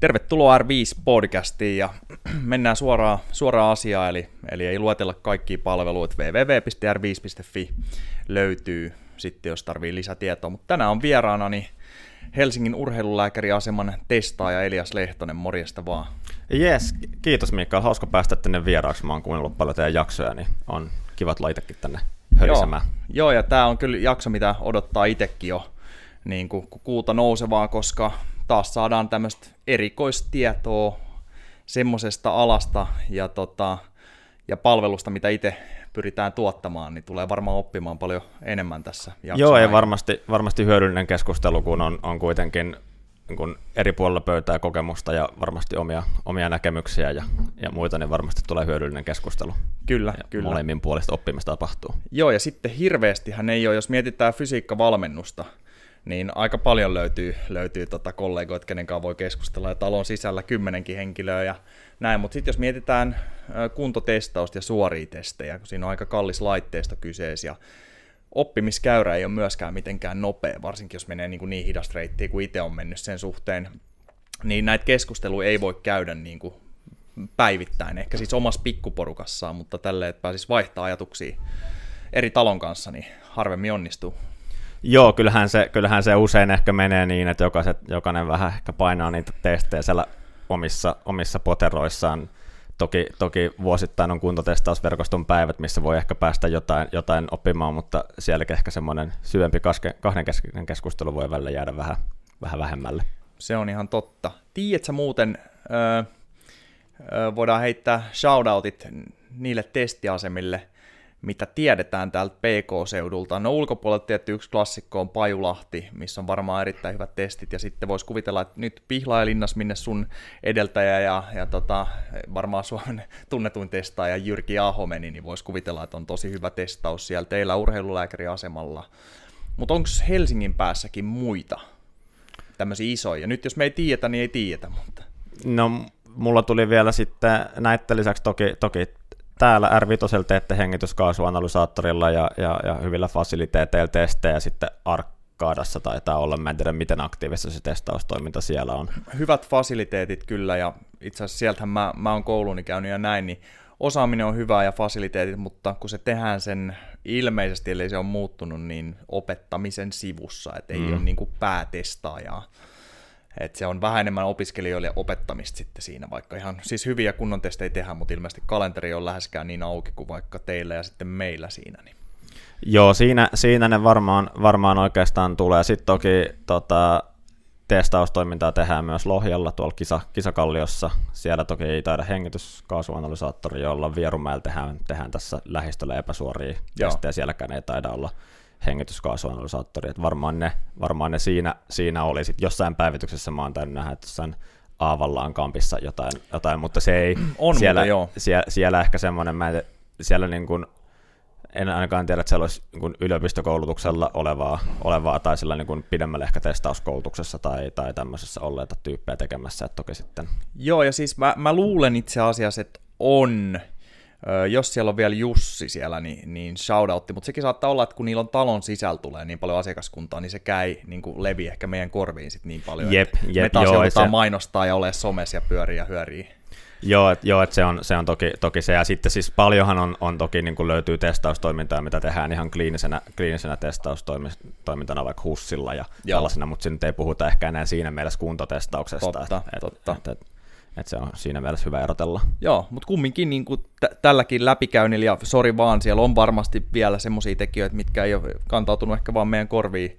Tervetuloa R5-podcastiin ja mennään suoraan, suoraan asiaan, eli, eli ei luetella kaikkia palveluita. www.r5.fi löytyy sitten, jos tarvii lisätietoa. Mutta tänään on vieraana niin Helsingin urheilulääkäriaseman testaaja Elias Lehtonen, morjesta vaan. Yes, kiitos Mikael, hauska päästä tänne vieraaksi. Mä oon kuunnellut paljon teidän jaksoja, niin on kivat laitakin tänne hörisemään. Joo, joo ja tämä on kyllä jakso, mitä odottaa itsekin jo niin kuin kuuta nousevaa, koska taas saadaan tämmöistä erikoistietoa semmoisesta alasta ja, tota, ja palvelusta, mitä itse pyritään tuottamaan, niin tulee varmaan oppimaan paljon enemmän tässä Joo, ja varmasti, varmasti hyödyllinen keskustelu, kun on, on kuitenkin kun eri puolilla pöytää kokemusta ja varmasti omia, omia näkemyksiä ja, ja muita, niin varmasti tulee hyödyllinen keskustelu. Kyllä, ja kyllä. Molemmin puolista oppimista tapahtuu. Joo, ja sitten hirveästihän ei ole, jos mietitään fysiikkavalmennusta, niin aika paljon löytyy, löytyy tota kollegoita, kenen kanssa voi keskustella, ja talon sisällä kymmenenkin henkilöä ja näin, mutta sitten jos mietitään kuntotestausta ja suoria testejä, kun siinä on aika kallis laitteisto kyseessä, ja oppimiskäyrä ei ole myöskään mitenkään nopea, varsinkin jos menee niin, niin hidasta reittiä kuin itse on mennyt sen suhteen, niin näitä keskusteluja ei voi käydä niin kuin päivittäin, ehkä siis omassa pikkuporukassaan, mutta tälleen, että pääsisi vaihtaa ajatuksia eri talon kanssa, niin harvemmin onnistuu. Joo, kyllähän se, kyllähän se usein ehkä menee niin, että jokaiset, jokainen vähän ehkä painaa niitä testejä siellä omissa, omissa poteroissaan. Toki, toki vuosittain on kuntotestausverkoston päivät, missä voi ehkä päästä jotain, jotain oppimaan, mutta sielläkin ehkä semmoinen syvempi kahdenkeskinen keskustelu voi välillä jäädä vähän, vähän vähemmälle. Se on ihan totta. Tiedätkö muuten, öö, öö, voidaan heittää shoutoutit niille testiasemille, mitä tiedetään täältä PK-seudulta. No ulkopuolelta tietty yksi klassikko on Pajulahti, missä on varmaan erittäin hyvät testit, ja sitten voisi kuvitella, että nyt Pihlailinnas, minne sun edeltäjä ja, ja tota, varmaan Suomen tunnetuin testaaja Jyrki Aho meni, niin voisi kuvitella, että on tosi hyvä testaus siellä teillä urheilulääkäriasemalla. Mutta onko Helsingin päässäkin muita tämmöisiä isoja? Nyt jos me ei tiedetä, niin ei tiedetä, mutta... No, mulla tuli vielä sitten näiden lisäksi toki, toki täällä R5 teette hengityskaasuanalysaattorilla ja, ja, ja hyvillä fasiliteeteilla testejä sitten Arkkaadassa taitaa olla, mä en tiedä miten aktiivista se testaustoiminta siellä on. Hyvät fasiliteetit kyllä ja itse asiassa sieltähän mä, mä oon kouluni käynyt ja näin, niin osaaminen on hyvää ja fasiliteetit, mutta kun se tehdään sen ilmeisesti, eli se on muuttunut, niin opettamisen sivussa, että ei mm. ole niin kuin päätestaajaa. Et se on vähän enemmän opiskelijoille opettamista sitten siinä, vaikka ihan siis hyviä kunnon testejä tehdään, mutta ilmeisesti kalenteri on läheskään niin auki kuin vaikka teillä ja sitten meillä siinä. Niin. Joo, siinä, siinä ne varmaan, varmaan oikeastaan tulee. Sitten toki tota, testaustoimintaa tehdään myös Lohjalla tuolla kisa, Kisakalliossa. Siellä toki ei taida hengityskaasuanalysaattori, jolla Vierumäellä tehdään, tehdään tässä lähistöllä epäsuoria testejä. Sielläkään ei taida olla hengityskaasuanalysaattori, että varmaan ne, varmaan ne siinä, siinä oli. Sitten jossain päivityksessä mä oon tainnut nähdä, että jossain Aavallaan kampissa jotain, jotain mutta se ei, on siellä, joo. Siellä, siellä ehkä semmoinen, mä en, siellä niin kuin, en ainakaan tiedä, että siellä olisi niin kuin yliopistokoulutuksella olevaa, olevaa tai sillä niin kuin pidemmällä ehkä testauskoulutuksessa tai, tai tämmöisessä olleita tyyppejä tekemässä, että toki sitten. Joo, ja siis mä, mä luulen itse asiassa, että on, jos siellä on vielä Jussi siellä, niin, niin shoutoutti, mutta sekin saattaa olla, että kun niillä on talon sisällä tulee niin paljon asiakaskuntaa, niin se käy niin kuin levi ehkä meidän korviin sit niin paljon, jep, jep, me taas joo, joudutaan se... mainostaa ja ole somessa ja pyörii ja hyörii. Joo, et, joo et se, on, se on toki, toki se, ja sitten siis paljonhan on, on toki niin kuin löytyy testaustoimintaa, mitä tehdään ihan kliinisenä, kliinisenä testaustoimintana vaikka HUSilla ja joo. tällaisena, mutta siinä ei puhuta ehkä enää siinä mielessä kuntotestauksesta. Totta, et, totta. Et, et, että se on siinä mielessä hyvä erotella. Joo, mutta kumminkin niin kuin t- tälläkin läpikäynnillä, ja sori vaan, siellä on varmasti vielä semmoisia tekijöitä, mitkä ei ole kantautunut ehkä vaan meidän korviin,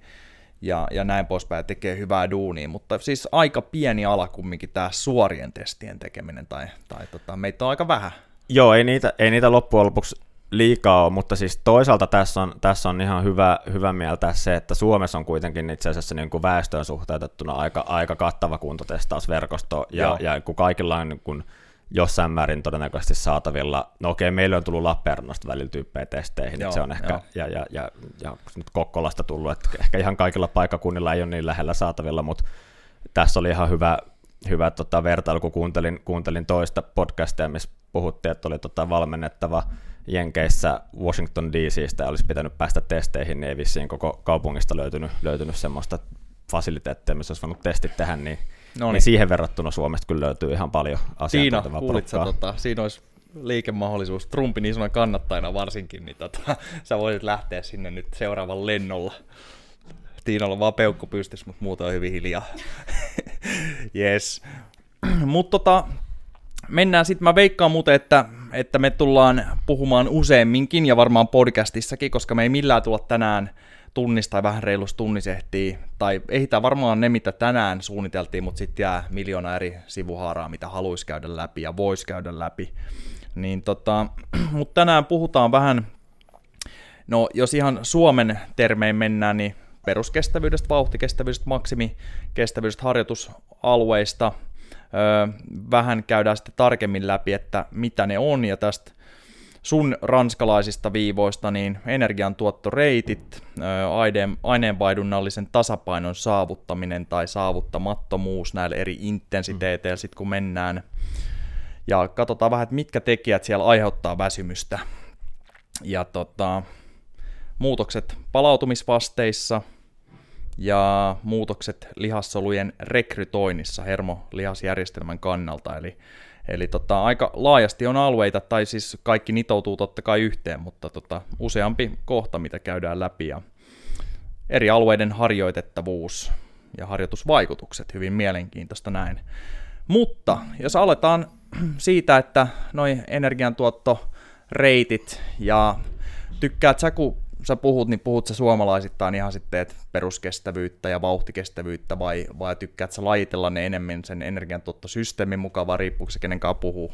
ja, ja näin poispäin, tekee hyvää duunia, mutta siis aika pieni ala kumminkin tämä suorien testien tekeminen, tai, tai tota, meitä on aika vähän. Joo, ei niitä, ei niitä loppujen lopuksi liikaa ole, mutta siis toisaalta tässä on, tässä on ihan hyvä, hyvä mieltä se, että Suomessa on kuitenkin itse asiassa niin kuin väestöön suhteutettuna aika, aika kattava kuntotestausverkosto, ja, ja kun kaikilla on niin kuin jossain määrin todennäköisesti saatavilla, no okei, meillä on tullut Lappeenrannasta välillä tyyppejä testeihin, että se on ehkä, ja, ja, ja, ja nyt Kokkolasta tullut, että ehkä ihan kaikilla paikkakunnilla ei ole niin lähellä saatavilla, mutta tässä oli ihan hyvä, hyvä tota, vertailu, kun kuuntelin, kuuntelin toista podcastia, missä puhuttiin, että oli tota, valmennettava Jenkeissä Washington DCstä olisi pitänyt päästä testeihin, niin ei vissiin koko kaupungista löytynyt, löytynyt semmoista fasiliteettia, missä olisi voinut testit tehdä, niin Noniin. niin siihen verrattuna Suomesta kyllä löytyy ihan paljon asiantuntevaa Tiina, tota, siinä olisi liikemahdollisuus Trumpin isona kannattajana varsinkin, niin tota, sä voisit lähteä sinne nyt seuraavan lennolla. Tiinalla on vaan peukku pystyssä, mutta muuta on hyvin hiljaa. yes. Mutta tota, mennään sitten. Mä veikkaan muuten, että, että me tullaan puhumaan useamminkin ja varmaan podcastissakin, koska me ei millään tulla tänään tunnista tai vähän reilusti tunnisehtii, tai ehditään varmaan ne, mitä tänään suunniteltiin, mutta sitten jää miljoona eri sivuhaaraa, mitä haluaisi käydä läpi ja voisi käydä läpi. Niin tota, mutta tänään puhutaan vähän, no jos ihan Suomen termein mennään, niin peruskestävyydestä, vauhtikestävyydestä, maksimikestävyydestä, harjoitusalueista. Vähän käydään sitten tarkemmin läpi, että mitä ne on, ja tästä sun ranskalaisista viivoista, niin energiantuottoreitit, aineen, aineenvaihdunnallisen tasapainon saavuttaminen tai saavuttamattomuus näillä eri intensiteeteillä, mm. sit kun mennään. Ja katsotaan vähän, että mitkä tekijät siellä aiheuttaa väsymystä. Ja tota, muutokset palautumisvasteissa ja muutokset lihassolujen rekrytoinnissa hermolihasjärjestelmän kannalta. Eli Eli tota, aika laajasti on alueita, tai siis kaikki nitoutuu totta kai yhteen, mutta tota, useampi kohta, mitä käydään läpi. Ja eri alueiden harjoitettavuus ja harjoitusvaikutukset, hyvin mielenkiintoista näin. Mutta jos aletaan siitä, että noin energiantuottoreitit ja tykkäät sä, kun sä puhut, niin puhut sä suomalaisittain ihan sitten että peruskestävyyttä ja vauhtikestävyyttä vai, vai tykkäät sä lajitella ne enemmän sen energiantuottosysteemin mukaan vai riippuuko se kenenkaan puhuu?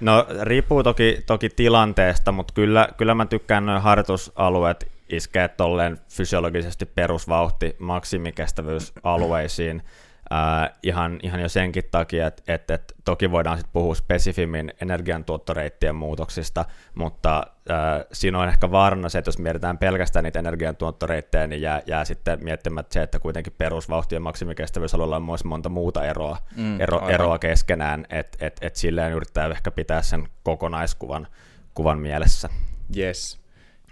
No riippuu toki, toki tilanteesta, mutta kyllä, kyllä mä tykkään noin harjoitusalueet iskeä tolleen fysiologisesti perusvauhti maksimikestävyysalueisiin. Äh, ihan, ihan jo senkin takia, että et, et, toki voidaan sitten puhua spesifimmin energiantuottoreittien muutoksista, mutta äh, siinä on ehkä vaarana se, että jos mietitään pelkästään niitä energiantuottoreittejä, niin jää, jää sitten miettimättä se, että kuitenkin perusvauhti ja maksimikestävyysalueella on myös monta muuta eroa, mm, ero, eroa keskenään, että et, et silleen yrittää ehkä pitää sen kokonaiskuvan kuvan mielessä. Yes,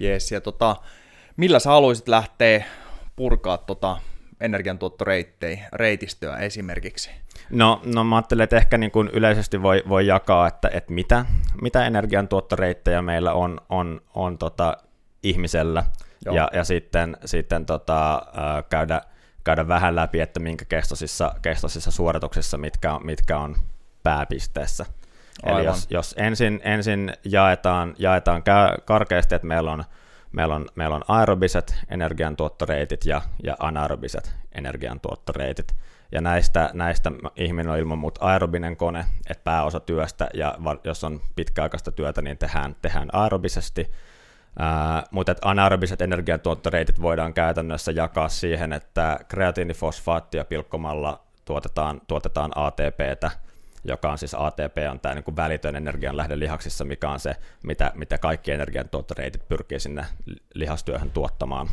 yes. ja tota, millä sä haluaisit lähteä purkaa tota energiantuottoreitistöä esimerkiksi? No, no mä ajattelen, että ehkä niin kuin yleisesti voi, voi jakaa, että, että mitä, mitä energiantuottoreittejä meillä on, on, on tota ihmisellä, ja, ja sitten, sitten tota, käydä, käydä vähän läpi, että minkä kestoisissa, kestoisissa suorituksissa mitkä mitkä on pääpisteessä. Aivan. Eli jos, jos ensin, ensin jaetaan, jaetaan karkeasti, että meillä on meillä on, meillä on aerobiset energiantuottoreitit ja, ja anaerobiset energiantuottoreitit. Ja näistä, näistä ihminen on ilman muuta aerobinen kone, että pääosa työstä, ja jos on pitkäaikaista työtä, niin tehdään, tehdään aerobisesti. Ää, mutta anaerobiset energiantuottoreitit voidaan käytännössä jakaa siihen, että kreatiinifosfaattia pilkkomalla tuotetaan, tuotetaan ATPtä, joka on siis ATP, on tämä niin välitön energianlähde lihaksissa, mikä on se, mitä, mitä kaikki energiantuottoreitit pyrkii sinne lihastyöhön tuottamaan.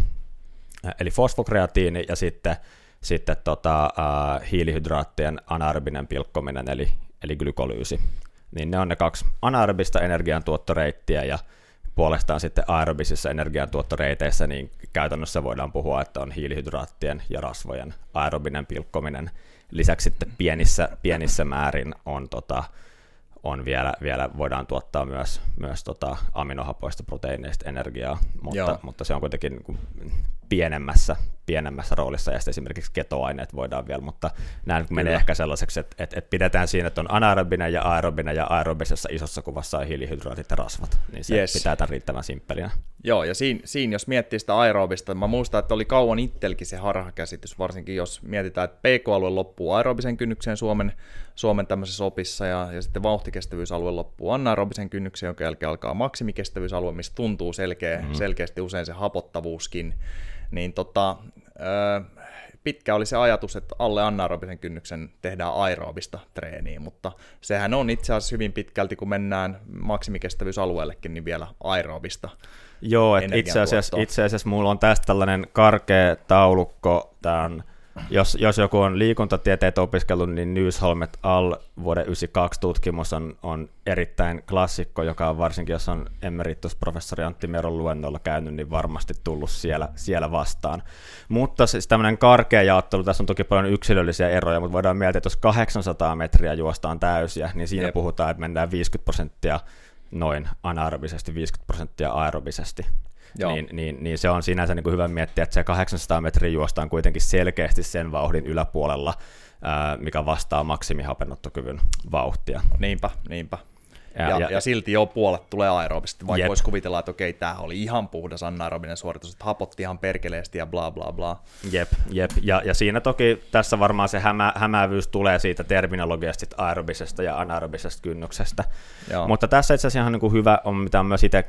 Eli fosfokreatiini ja sitten, sitten tota, uh, hiilihydraattien anaerobinen pilkkominen, eli, eli glykolyysi. Niin ne on ne kaksi anaerobista energiantuottoreittiä ja puolestaan sitten aerobisissa energiantuottoreiteissä, niin käytännössä voidaan puhua, että on hiilihydraattien ja rasvojen aerobinen pilkkominen – Lisäksi sitten pienissä, pienissä määrin on, tota, on vielä, vielä, voidaan tuottaa myös, myös tota aminohapoista proteiineista energiaa, mutta, mutta se on kuitenkin niin kuin pienemmässä, pienemmässä roolissa, ja sitten esimerkiksi ketoaineet voidaan vielä, mutta nämä nyt menee ehkä sellaiseksi, että, että, että pidetään siinä, että on anaerobinen ja aerobinen, ja aerobisessa isossa kuvassa on hiilihydraatit ja rasvat, niin se yes. pitää tämän riittävän simppelinä. Joo, ja siinä, siinä jos miettii sitä aerobista, mä muistan, että oli kauan itselkin se harhakäsitys, varsinkin jos mietitään, että PK-alue loppuu aerobisen kynnykseen Suomen, Suomen tämmöisessä opissa, ja, ja sitten vauhtikestävyysalue loppuu anaerobisen kynnykseen, jonka jälkeen alkaa maksimikestävyysalue, missä tuntuu selkeä, mm-hmm. selkeästi usein se hapottavuuskin, niin tota, pitkä oli se ajatus, että alle anaerobisen kynnyksen tehdään aerobista treeniä, mutta sehän on itse asiassa hyvin pitkälti, kun mennään maksimikestävyysalueellekin, niin vielä aerobista Joo, että itse asiassa, itse asiassa mulla on tästä tällainen karkea taulukko, tämä on jos, jos joku on liikuntatieteet opiskellut, niin Newsholm et al. vuoden 92 tutkimus on, on erittäin klassikko, joka on varsinkin, jos on emeritusprofessori Antti Meron luennolla käynyt, niin varmasti tullut siellä, siellä vastaan. Mutta siis tämmöinen karkea jaottelu, tässä on toki paljon yksilöllisiä eroja, mutta voidaan miettiä, että jos 800 metriä juostaan täysiä, niin siinä Jep. puhutaan, että mennään 50 prosenttia noin anaerobisesti, 50 prosenttia aerobisesti. Niin, niin, niin, se on sinänsä niin kuin hyvä miettiä, että se 800 metriä juostaan kuitenkin selkeästi sen vauhdin yläpuolella, mikä vastaa maksimihapennottokyvyn vauhtia. Niinpä, niinpä. Ja, ja, ja, ja silti jo puolet tulee aerobisesti, vaikka voisi kuvitella, että okei, tämä oli ihan puhdas anaerobinen suoritus, että hapotti ihan perkeleesti ja bla bla bla. Jep, jep. Ja, ja siinä toki tässä varmaan se hämä, hämäävyys tulee siitä terminologiasta aerobisesta ja anaerobisesta kynnyksestä. Joo. Mutta tässä itse asiassa ihan niin kuin hyvä on, mitä on myös itse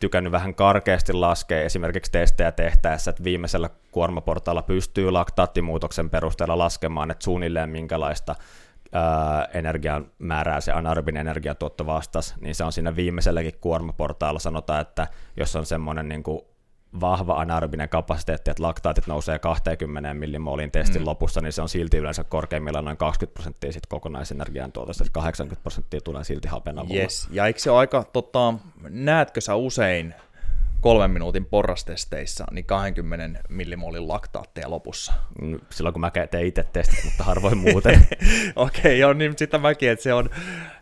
tykännyt vähän karkeasti laskea esimerkiksi testejä tehtäessä, että viimeisellä kuormaportaalla pystyy laktaattimuutoksen perusteella laskemaan, että suunnilleen minkälaista energian määrää se anaerobin energiatuotto vastas, niin se on siinä viimeiselläkin kuormaportaalla sanotaan, että jos on semmoinen niin kuin vahva anaerobinen kapasiteetti, että laktaatit nousee 20 millimoolin testin mm. lopussa, niin se on silti yleensä korkeimmillaan noin 20 prosenttia sit kokonaisenergian tuotosta, että 80 prosenttia tulee silti hapen avulla. Yes. Ja eikö se ole aika, tota, näetkö sä usein kolmen minuutin porrastesteissä niin 20 millimolin laktaatteja lopussa. Silloin kun mä teen itse testit, mutta harvoin muuten. Okei, okay, joo, niin sitä mäkin, että se on,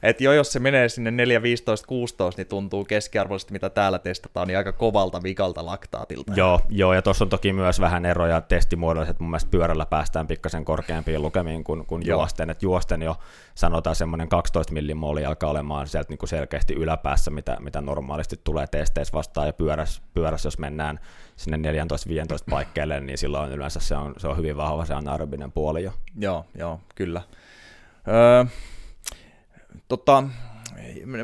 että jo jos se menee sinne 4, 15, 16, niin tuntuu keskiarvoisesti, mitä täällä testataan, niin aika kovalta vikalta laktaatilta. Joo, joo ja tuossa on toki myös vähän eroja testimuodolliset, mun mielestä pyörällä päästään pikkasen korkeampiin lukemiin kuin, kuin juosten, että juosten jo sanotaan semmoinen 12 millimolia alkaa olemaan sieltä niin kuin selkeästi yläpäässä, mitä, mitä normaalisti tulee testeissä vastaan, ja pyörässä, pyörässä jos mennään sinne 14-15 paikkeille, niin silloin yleensä se on, se on hyvin vahva se anaerobinen puoli jo. Joo, joo, kyllä. Öö, tota,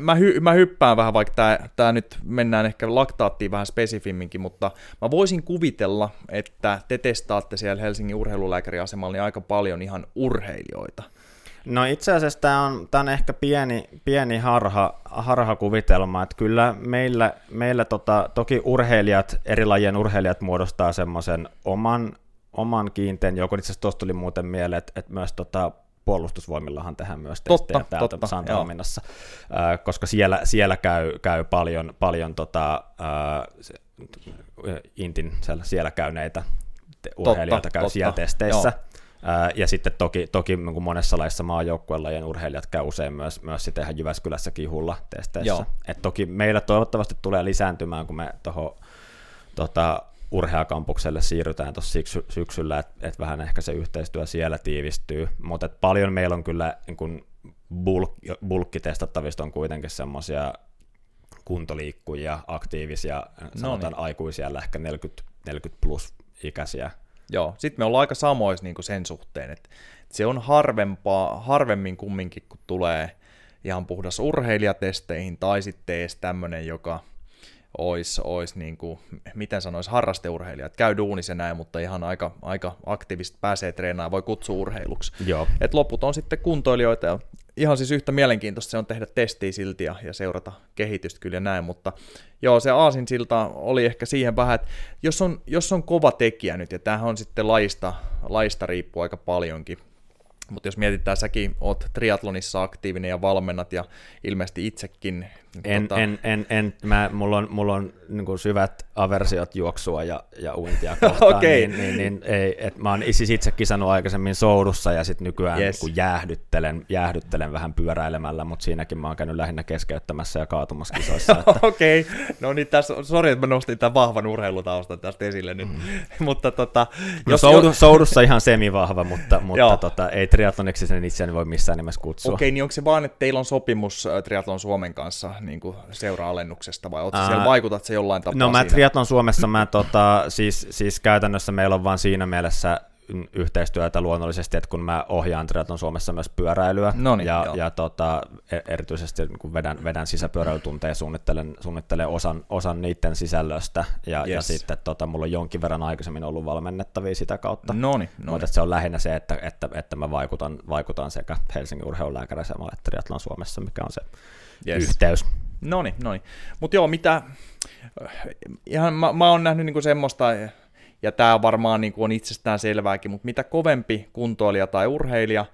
mä, hy, mä hyppään vähän, vaikka tämä, tämä nyt mennään ehkä laktaattiin vähän spesifimminkin, mutta mä voisin kuvitella, että te testaatte siellä Helsingin urheilulääkäriasemalla niin aika paljon ihan urheilijoita. No itse asiassa tämä on, tämä on ehkä pieni, pieni harha, harhakuvitelma, että kyllä meillä, meillä tota, toki urheilijat, eri lajien urheilijat muodostaa semmoisen oman, oman kiinteen joukon. Itse asiassa tuosta tuli muuten mieleen, että, että myös tota, puolustusvoimillahan tehdään myös testejä totta, täältä Santahaminnassa, äh, koska siellä, siellä käy, käy paljon, paljon tota, äh, Intin siellä, siellä käyneitä urheilijoita totta, käy totta, siellä testeissä. Joo. Ja sitten toki, toki niin monessa laissa maajoukkuelajien urheilijat käy usein myös, myös sitten ihan Jyväskylässä kihulla testeissä. Et toki meillä toivottavasti tulee lisääntymään, kun me tuohon tota, urheakampukselle siirrytään tuossa syksy, syksyllä, että et vähän ehkä se yhteistyö siellä tiivistyy, mutta paljon meillä on kyllä niin kun bulk, bulkkitestattavista on kuitenkin semmoisia kuntoliikkujia, aktiivisia, no sanotaan niin. aikuisia, ehkä 40, 40 plus ikäisiä Joo, sitten me ollaan aika samoissa niin sen suhteen, että se on harvempaa, harvemmin kumminkin, kun tulee ihan puhdas urheilijatesteihin, tai sitten edes tämmöinen, joka olisi, olisi niin kuin, miten sanoisi, harrasteurheilijat. Käy duunissa näin, mutta ihan aika, aika aktiivisesti pääsee treenaamaan, voi kutsua urheiluksi. Joo. Et loput on sitten kuntoilijoita, ja ihan siis yhtä mielenkiintoista se on tehdä testiä silti ja, ja seurata kehitystä kyllä näin, mutta joo, se aasinsilta oli ehkä siihen vähän, että jos on, jos on kova tekijä nyt, ja tämähän on sitten laista, laista riippuu aika paljonkin, mutta jos mietitään, säkin oot triatlonissa aktiivinen ja valmennat ja ilmeisesti itsekin. Niin en, tota... en, en, en mä, mulla on, mulla on niin syvät aversiot juoksua ja, ja uintia kohtaan, okay. niin, niin, niin ei, et mä oon siis itse kisannut aikaisemmin soudussa ja sitten nykyään yes. niin jäähdyttelen, jäähdyttelen vähän pyöräilemällä, mutta siinäkin mä oon käynyt lähinnä keskeyttämässä ja kaatumassa kisoissa. Okei, okay. no niin tässä, sori, että mä nostin tämän vahvan urheilutaustan tästä esille nyt, mm. mutta tota... No jos soudu, soudussa ihan semivahva, mutta, mutta tota, ei triatloniksi sen itseäni voi missään nimessä kutsua. Okei, okay, niin onko se vaan, että teillä on sopimus Triathlon Suomen kanssa niin kuin seura-alennuksesta vai oletko siellä, vaikutat se jollain tapaa No mä siinä? Triathlon Suomessa, mä tota, siis, siis käytännössä meillä on vaan siinä mielessä yhteistyötä luonnollisesti, että kun mä ohjaan triatlon Suomessa myös pyöräilyä Noniin, ja, ja tota, e, erityisesti kun vedän, vedän sisäpyöräilytunteja ja suunnittelen, suunnittelen osan, osan niiden sisällöstä ja, yes. ja sitten tota, mulla on jonkin verran aikaisemmin ollut valmennettavia sitä kautta, noni, noni. mutta se on lähinnä se, että, että, että mä vaikutan, vaikutan sekä Helsingin urheilulääkärisemalle että triatlon Suomessa, mikä on se yes. yhteys. Noni, noni. Mutta joo, mitä, ihan mä, mä oon nähnyt niinku semmoista, ja tämä varmaan niin kuin on itsestään selvääkin, mutta mitä kovempi kuntoilija tai urheilija,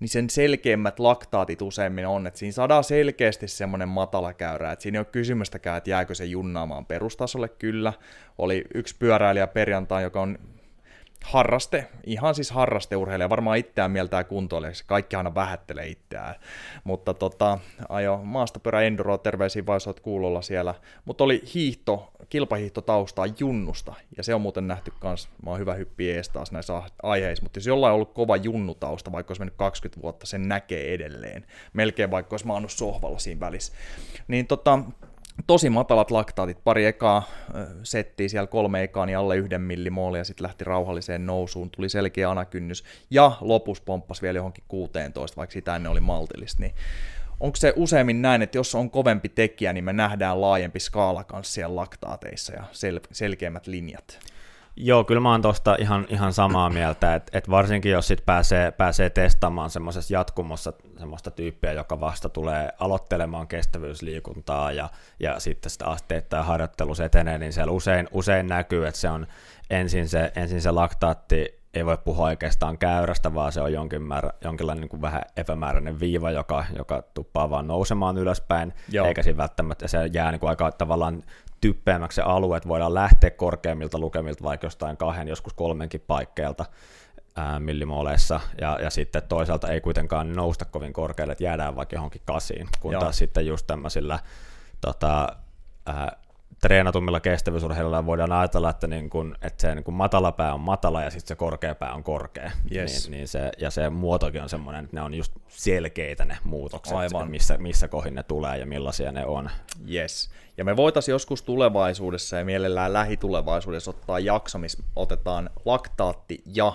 niin sen selkeimmät laktaatit useimmin on, että siinä saadaan selkeästi semmoinen matala käyrä, että siinä ei ole kysymystäkään, että jääkö se junnaamaan perustasolle, kyllä. Oli yksi pyöräilijä perjantai, joka on harraste, ihan siis harrasteurheilija, varmaan itseään mieltää kuntoilijaksi, kaikki aina vähättelee itseään, mutta tota, ajo maastopyörä enduro, terveisiä vai olet kuulolla siellä, mutta oli hiihto, kilpahiihto taustaa junnusta, ja se on muuten nähty kans, mä oon hyvä hyppi ees taas näissä aiheissa, mutta jos jollain on ollut kova junnutausta, vaikka olisi mennyt 20 vuotta, sen näkee edelleen, melkein vaikka olisi maannut sohvalla siinä välissä, niin tota, tosi matalat laktaatit, pari ekaa settiä siellä kolme ekaa, niin alle yhden millimoolia, sitten lähti rauhalliseen nousuun, tuli selkeä anakynnys, ja lopus pomppasi vielä johonkin 16, vaikka sitä ennen oli maltillista, niin onko se useimmin näin, että jos on kovempi tekijä, niin me nähdään laajempi skaala kanssa siellä laktaateissa ja sel- selkeämmät linjat? Joo, kyllä mä oon tosta ihan, ihan samaa mieltä, että et varsinkin jos sit pääsee, pääsee testaamaan semmoisessa jatkumossa semmoista tyyppiä, joka vasta tulee aloittelemaan kestävyysliikuntaa ja, ja sitten sitä asteittain harjoittelus etenee, niin siellä usein, usein näkyy, että se on ensin se, ensin se laktaatti ei voi puhua oikeastaan käyrästä, vaan se on jonkin määrä, jonkinlainen niin kuin vähän epämääräinen viiva, joka, joka tuppaa vaan nousemaan ylöspäin, Joo. eikä siinä välttämättä, se jää niin kuin aika tavallaan typpeämmäksi se alue, että voidaan lähteä korkeammilta lukemilta vaikka jostain kahden, joskus kolmenkin paikkeilta millimooleissa, ja, ja sitten toisaalta ei kuitenkaan nousta kovin korkealle, että jäädään vaikka johonkin kasiin, kun Joo. taas sitten just tämmöisillä tota, ää, treenatummilla kestävyysurheilijoilla voidaan ajatella, että, niin kun, että se niin kun matala pää on matala ja sitten se korkea pää on korkea. Yes. Niin, niin se, ja se muotokin on semmoinen, että ne on just selkeitä ne muutokset, Aivan. missä, missä kohin ne tulee ja millaisia ne on. Yes. Ja me voitaisiin joskus tulevaisuudessa ja mielellään lähitulevaisuudessa ottaa jakso, missä otetaan laktaatti ja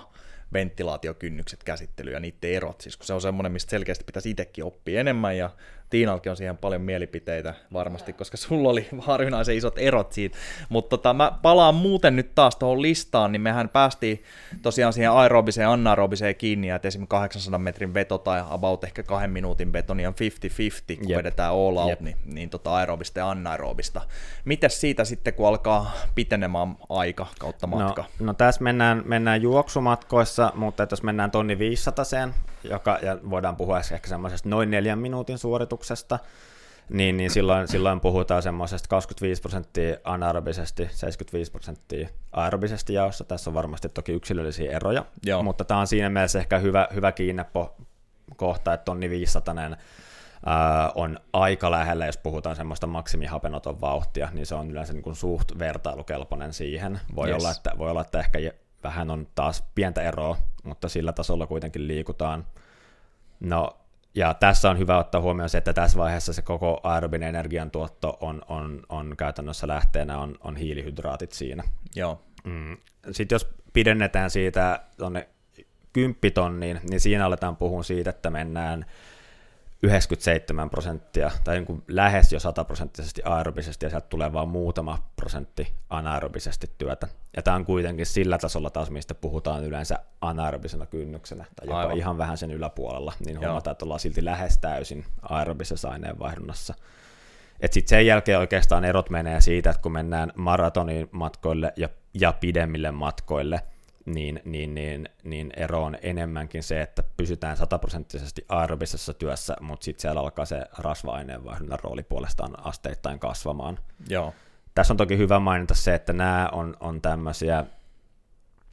ventilaatiokynnykset käsittely ja niiden erot, siis kun se on semmoinen, mistä selkeästi pitäisi itsekin oppia enemmän ja Tiinalkin on siihen paljon mielipiteitä varmasti, koska sulla oli harvinaisen isot erot siitä. Mutta tota, mä palaan muuten nyt taas tuohon listaan, niin mehän päästiin tosiaan siihen aerobiseen anaerobiseen kiinni, että esimerkiksi 800 metrin veto tai about ehkä kahden minuutin veto, niin on 50-50, kun Jep. vedetään all out, Jep. niin, niin tota aerobista ja anaerobista. Mitäs siitä sitten, kun alkaa pitenemään aika kautta no, matka? No, no tässä mennään, mennään juoksumatkoissa, mutta jos mennään tonni 500 joka, ja voidaan puhua ehkä semmoisesta noin neljän minuutin suorituksesta, niin, niin silloin, silloin puhutaan semmoisesta 25 prosenttia anaerobisesti, 75 prosenttia aerobisesti jaossa. Tässä on varmasti toki yksilöllisiä eroja, Joo. mutta tämä on siinä mielessä ehkä hyvä, hyvä kiinnepo kohta, että tonni 500 ää, on aika lähellä, jos puhutaan semmoista maksimihapenoton vauhtia, niin se on yleensä niin kuin suht vertailukelpoinen siihen. Voi, yes. olla, että, voi olla, että ehkä vähän on taas pientä eroa, mutta sillä tasolla kuitenkin liikutaan. No, ja tässä on hyvä ottaa huomioon se, että tässä vaiheessa se koko aerobinen energiantuotto on, on, on käytännössä lähteenä on, on hiilihydraatit siinä. Joo. Mm. Sitten jos pidennetään siitä tuonne kymppitonniin, niin siinä aletaan puhua siitä, että mennään 97 prosenttia, tai niin kuin lähes jo 100 prosenttisesti aerobisesti, ja sieltä tulee vain muutama prosentti anaerobisesti työtä. Ja tämä on kuitenkin sillä tasolla taas, mistä puhutaan yleensä anaerobisena kynnyksenä, tai jopa Aivan. ihan vähän sen yläpuolella, niin huomataan, että ollaan silti lähes täysin aerobisessa aineenvaihdunnassa. Sitten sen jälkeen oikeastaan erot menee siitä, että kun mennään maratonin matkoille ja, ja pidemmille matkoille – niin, niin, niin, niin ero on enemmänkin se, että pysytään sataprosenttisesti aerobisessa työssä, mutta sitten siellä alkaa se rasva-aineenvaihdunnan rooli puolestaan asteittain kasvamaan. Joo. Tässä on toki hyvä mainita se, että nämä on, on tämmöisiä,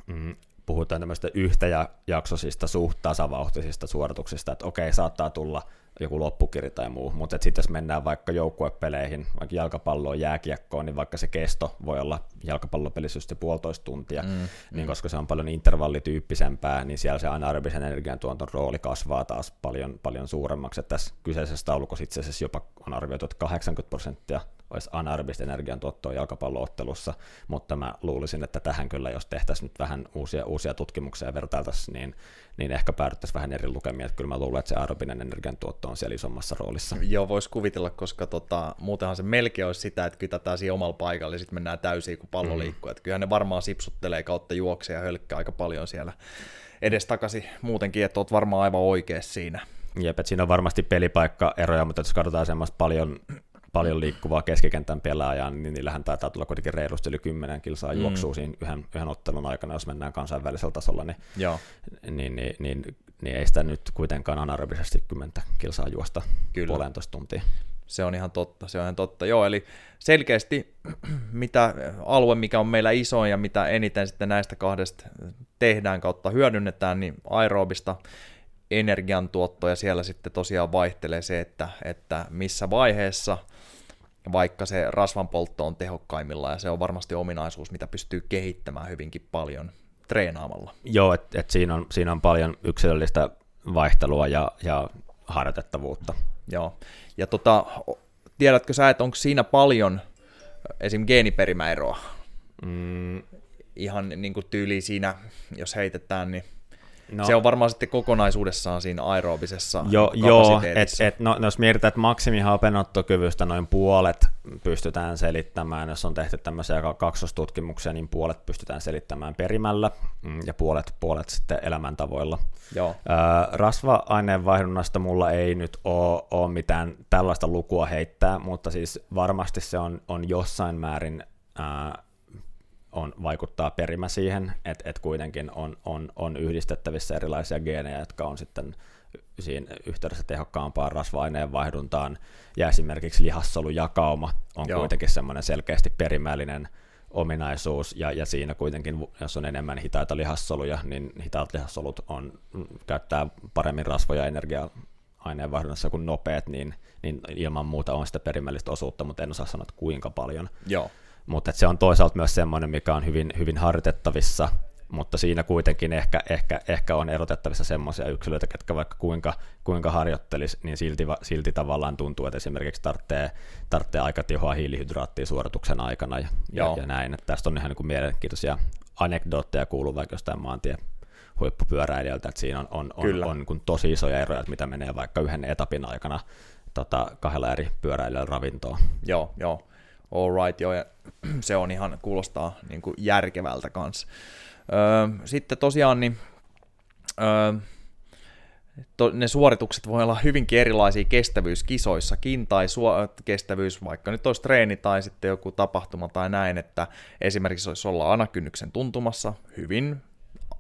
mm, puhutaan tämmöistä yhtäjaksoisista, suht tasavauhtisista suorituksista, että okei, saattaa tulla – joku loppukiri tai muu, mutta sitten jos mennään vaikka joukkuepeleihin, vaikka jalkapalloon, jääkiekkoon, niin vaikka se kesto voi olla jalkapallopelissä just se puolitoista tuntia, mm, niin mm. koska se on paljon intervallityyppisempää, niin siellä se anaerobisen energiantuoton rooli kasvaa taas paljon, paljon suuremmaksi. Että tässä kyseisessä taulukossa itse asiassa jopa on arvioitu, että 80 prosenttia olisi anaerobista energiantuottoa jalkapalloottelussa, mutta mä luulisin, että tähän kyllä, jos tehtäisiin nyt vähän uusia, uusia tutkimuksia ja vertailtaisiin, niin, niin ehkä päädyttäisiin vähän eri lukemia, että kyllä mä luulen, että se aerobinen energiantuotto on siellä isommassa roolissa. Joo, voisi kuvitella, koska tota, muutenhan se melkein olisi sitä, että kytätään siihen omalla paikalla ja sitten mennään täysin, kun pallo mm. liikkuu. Että kyllähän ne varmaan sipsuttelee kautta juoksee ja hölkkää aika paljon siellä edestakaisin muutenkin, että oot varmaan aivan oikeassa siinä. Jep, että siinä on varmasti pelipaikkaeroja, mutta jos katsotaan semmoista paljon paljon liikkuvaa keskikentän pelaajaa, niin niillähän taitaa tulla kuitenkin reilusti yli 10 kilsaa mm. juoksua siinä yhden, yhden ottelun aikana, jos mennään kansainvälisellä tasolla, niin, Joo. niin, niin, niin, niin ei sitä nyt kuitenkaan anaerobisesti 10 kilsaa juosta Kyllä. puolentoista tuntia. Se on ihan totta, se on ihan totta. Joo, eli selkeästi mitä alue, mikä on meillä isoin ja mitä eniten sitten näistä kahdesta tehdään kautta hyödynnetään, niin aerobista energiantuotto ja siellä sitten tosiaan vaihtelee se, että, että missä vaiheessa vaikka se rasvanpoltto on tehokkaimmilla ja se on varmasti ominaisuus, mitä pystyy kehittämään hyvinkin paljon treenaamalla. Joo, että et siinä, on, siinä on paljon yksilöllistä vaihtelua ja, ja harjoitettavuutta. Joo, ja tota, tiedätkö sä, että onko siinä paljon esim. geeniperimäeroa? Mm, Ihan niin kuin tyyli siinä, jos heitetään, niin no, se on varmaan sitten kokonaisuudessaan siinä aerobisessa jo, joo, et, et, no, jos mietitään, että maksimihapenottokyvystä noin puolet pystytään selittämään, jos on tehty tämmöisiä ka- kaksostutkimuksia, niin puolet pystytään selittämään perimällä mm, ja puolet, puolet sitten elämäntavoilla. Joo, Öö, rasva-aineenvaihdunnasta mulla ei nyt ole, mitään tällaista lukua heittää, mutta siis varmasti se on, on jossain määrin ää, on, vaikuttaa perimä siihen, että et kuitenkin on, on, on yhdistettävissä erilaisia geenejä, jotka on sitten siinä yhteydessä tehokkaampaan rasva-aineenvaihduntaan, ja esimerkiksi lihassolujakauma on Joo. kuitenkin semmoinen selkeästi perimällinen ominaisuus, ja, ja siinä kuitenkin, jos on enemmän hitaita lihassoluja, niin hitaat lihassolut on, käyttää paremmin rasvoja energiaa aineenvaihdunnassa kuin nopeat, niin, niin ilman muuta on sitä perimällistä osuutta, mutta en osaa sanoa, että kuinka paljon. joo, Mutta se on toisaalta myös semmoinen, mikä on hyvin, hyvin harjoitettavissa, mutta siinä kuitenkin ehkä, ehkä, ehkä on erotettavissa semmoisia yksilöitä, jotka vaikka kuinka, kuinka harjoittelisi, niin silti, silti tavallaan tuntuu, että esimerkiksi tarvitsee, tarvitsee aika tihoa hiilihydraattia suorituksen aikana ja, ja, Joo. ja näin. Että tästä on ihan niin kuin mielenkiintoisia anekdootteja kuuluu vaikka jostain maantie huippupyöräilijältä, että siinä on, on, on, Kyllä. on niin kuin tosi isoja eroja, että mitä menee vaikka yhden etapin aikana tota, kahdella eri pyöräilijällä ravintoon. joo, joo. All right, joo, ja se on ihan, kuulostaa niin kuin järkevältä kanssa. Öö, sitten tosiaan, niin öö, to, ne suoritukset voi olla hyvinkin erilaisia kestävyyskisoissakin, tai suo, kestävyys, vaikka nyt olisi treeni tai sitten joku tapahtuma tai näin, että esimerkiksi olisi olla anakynnyksen tuntumassa, hyvin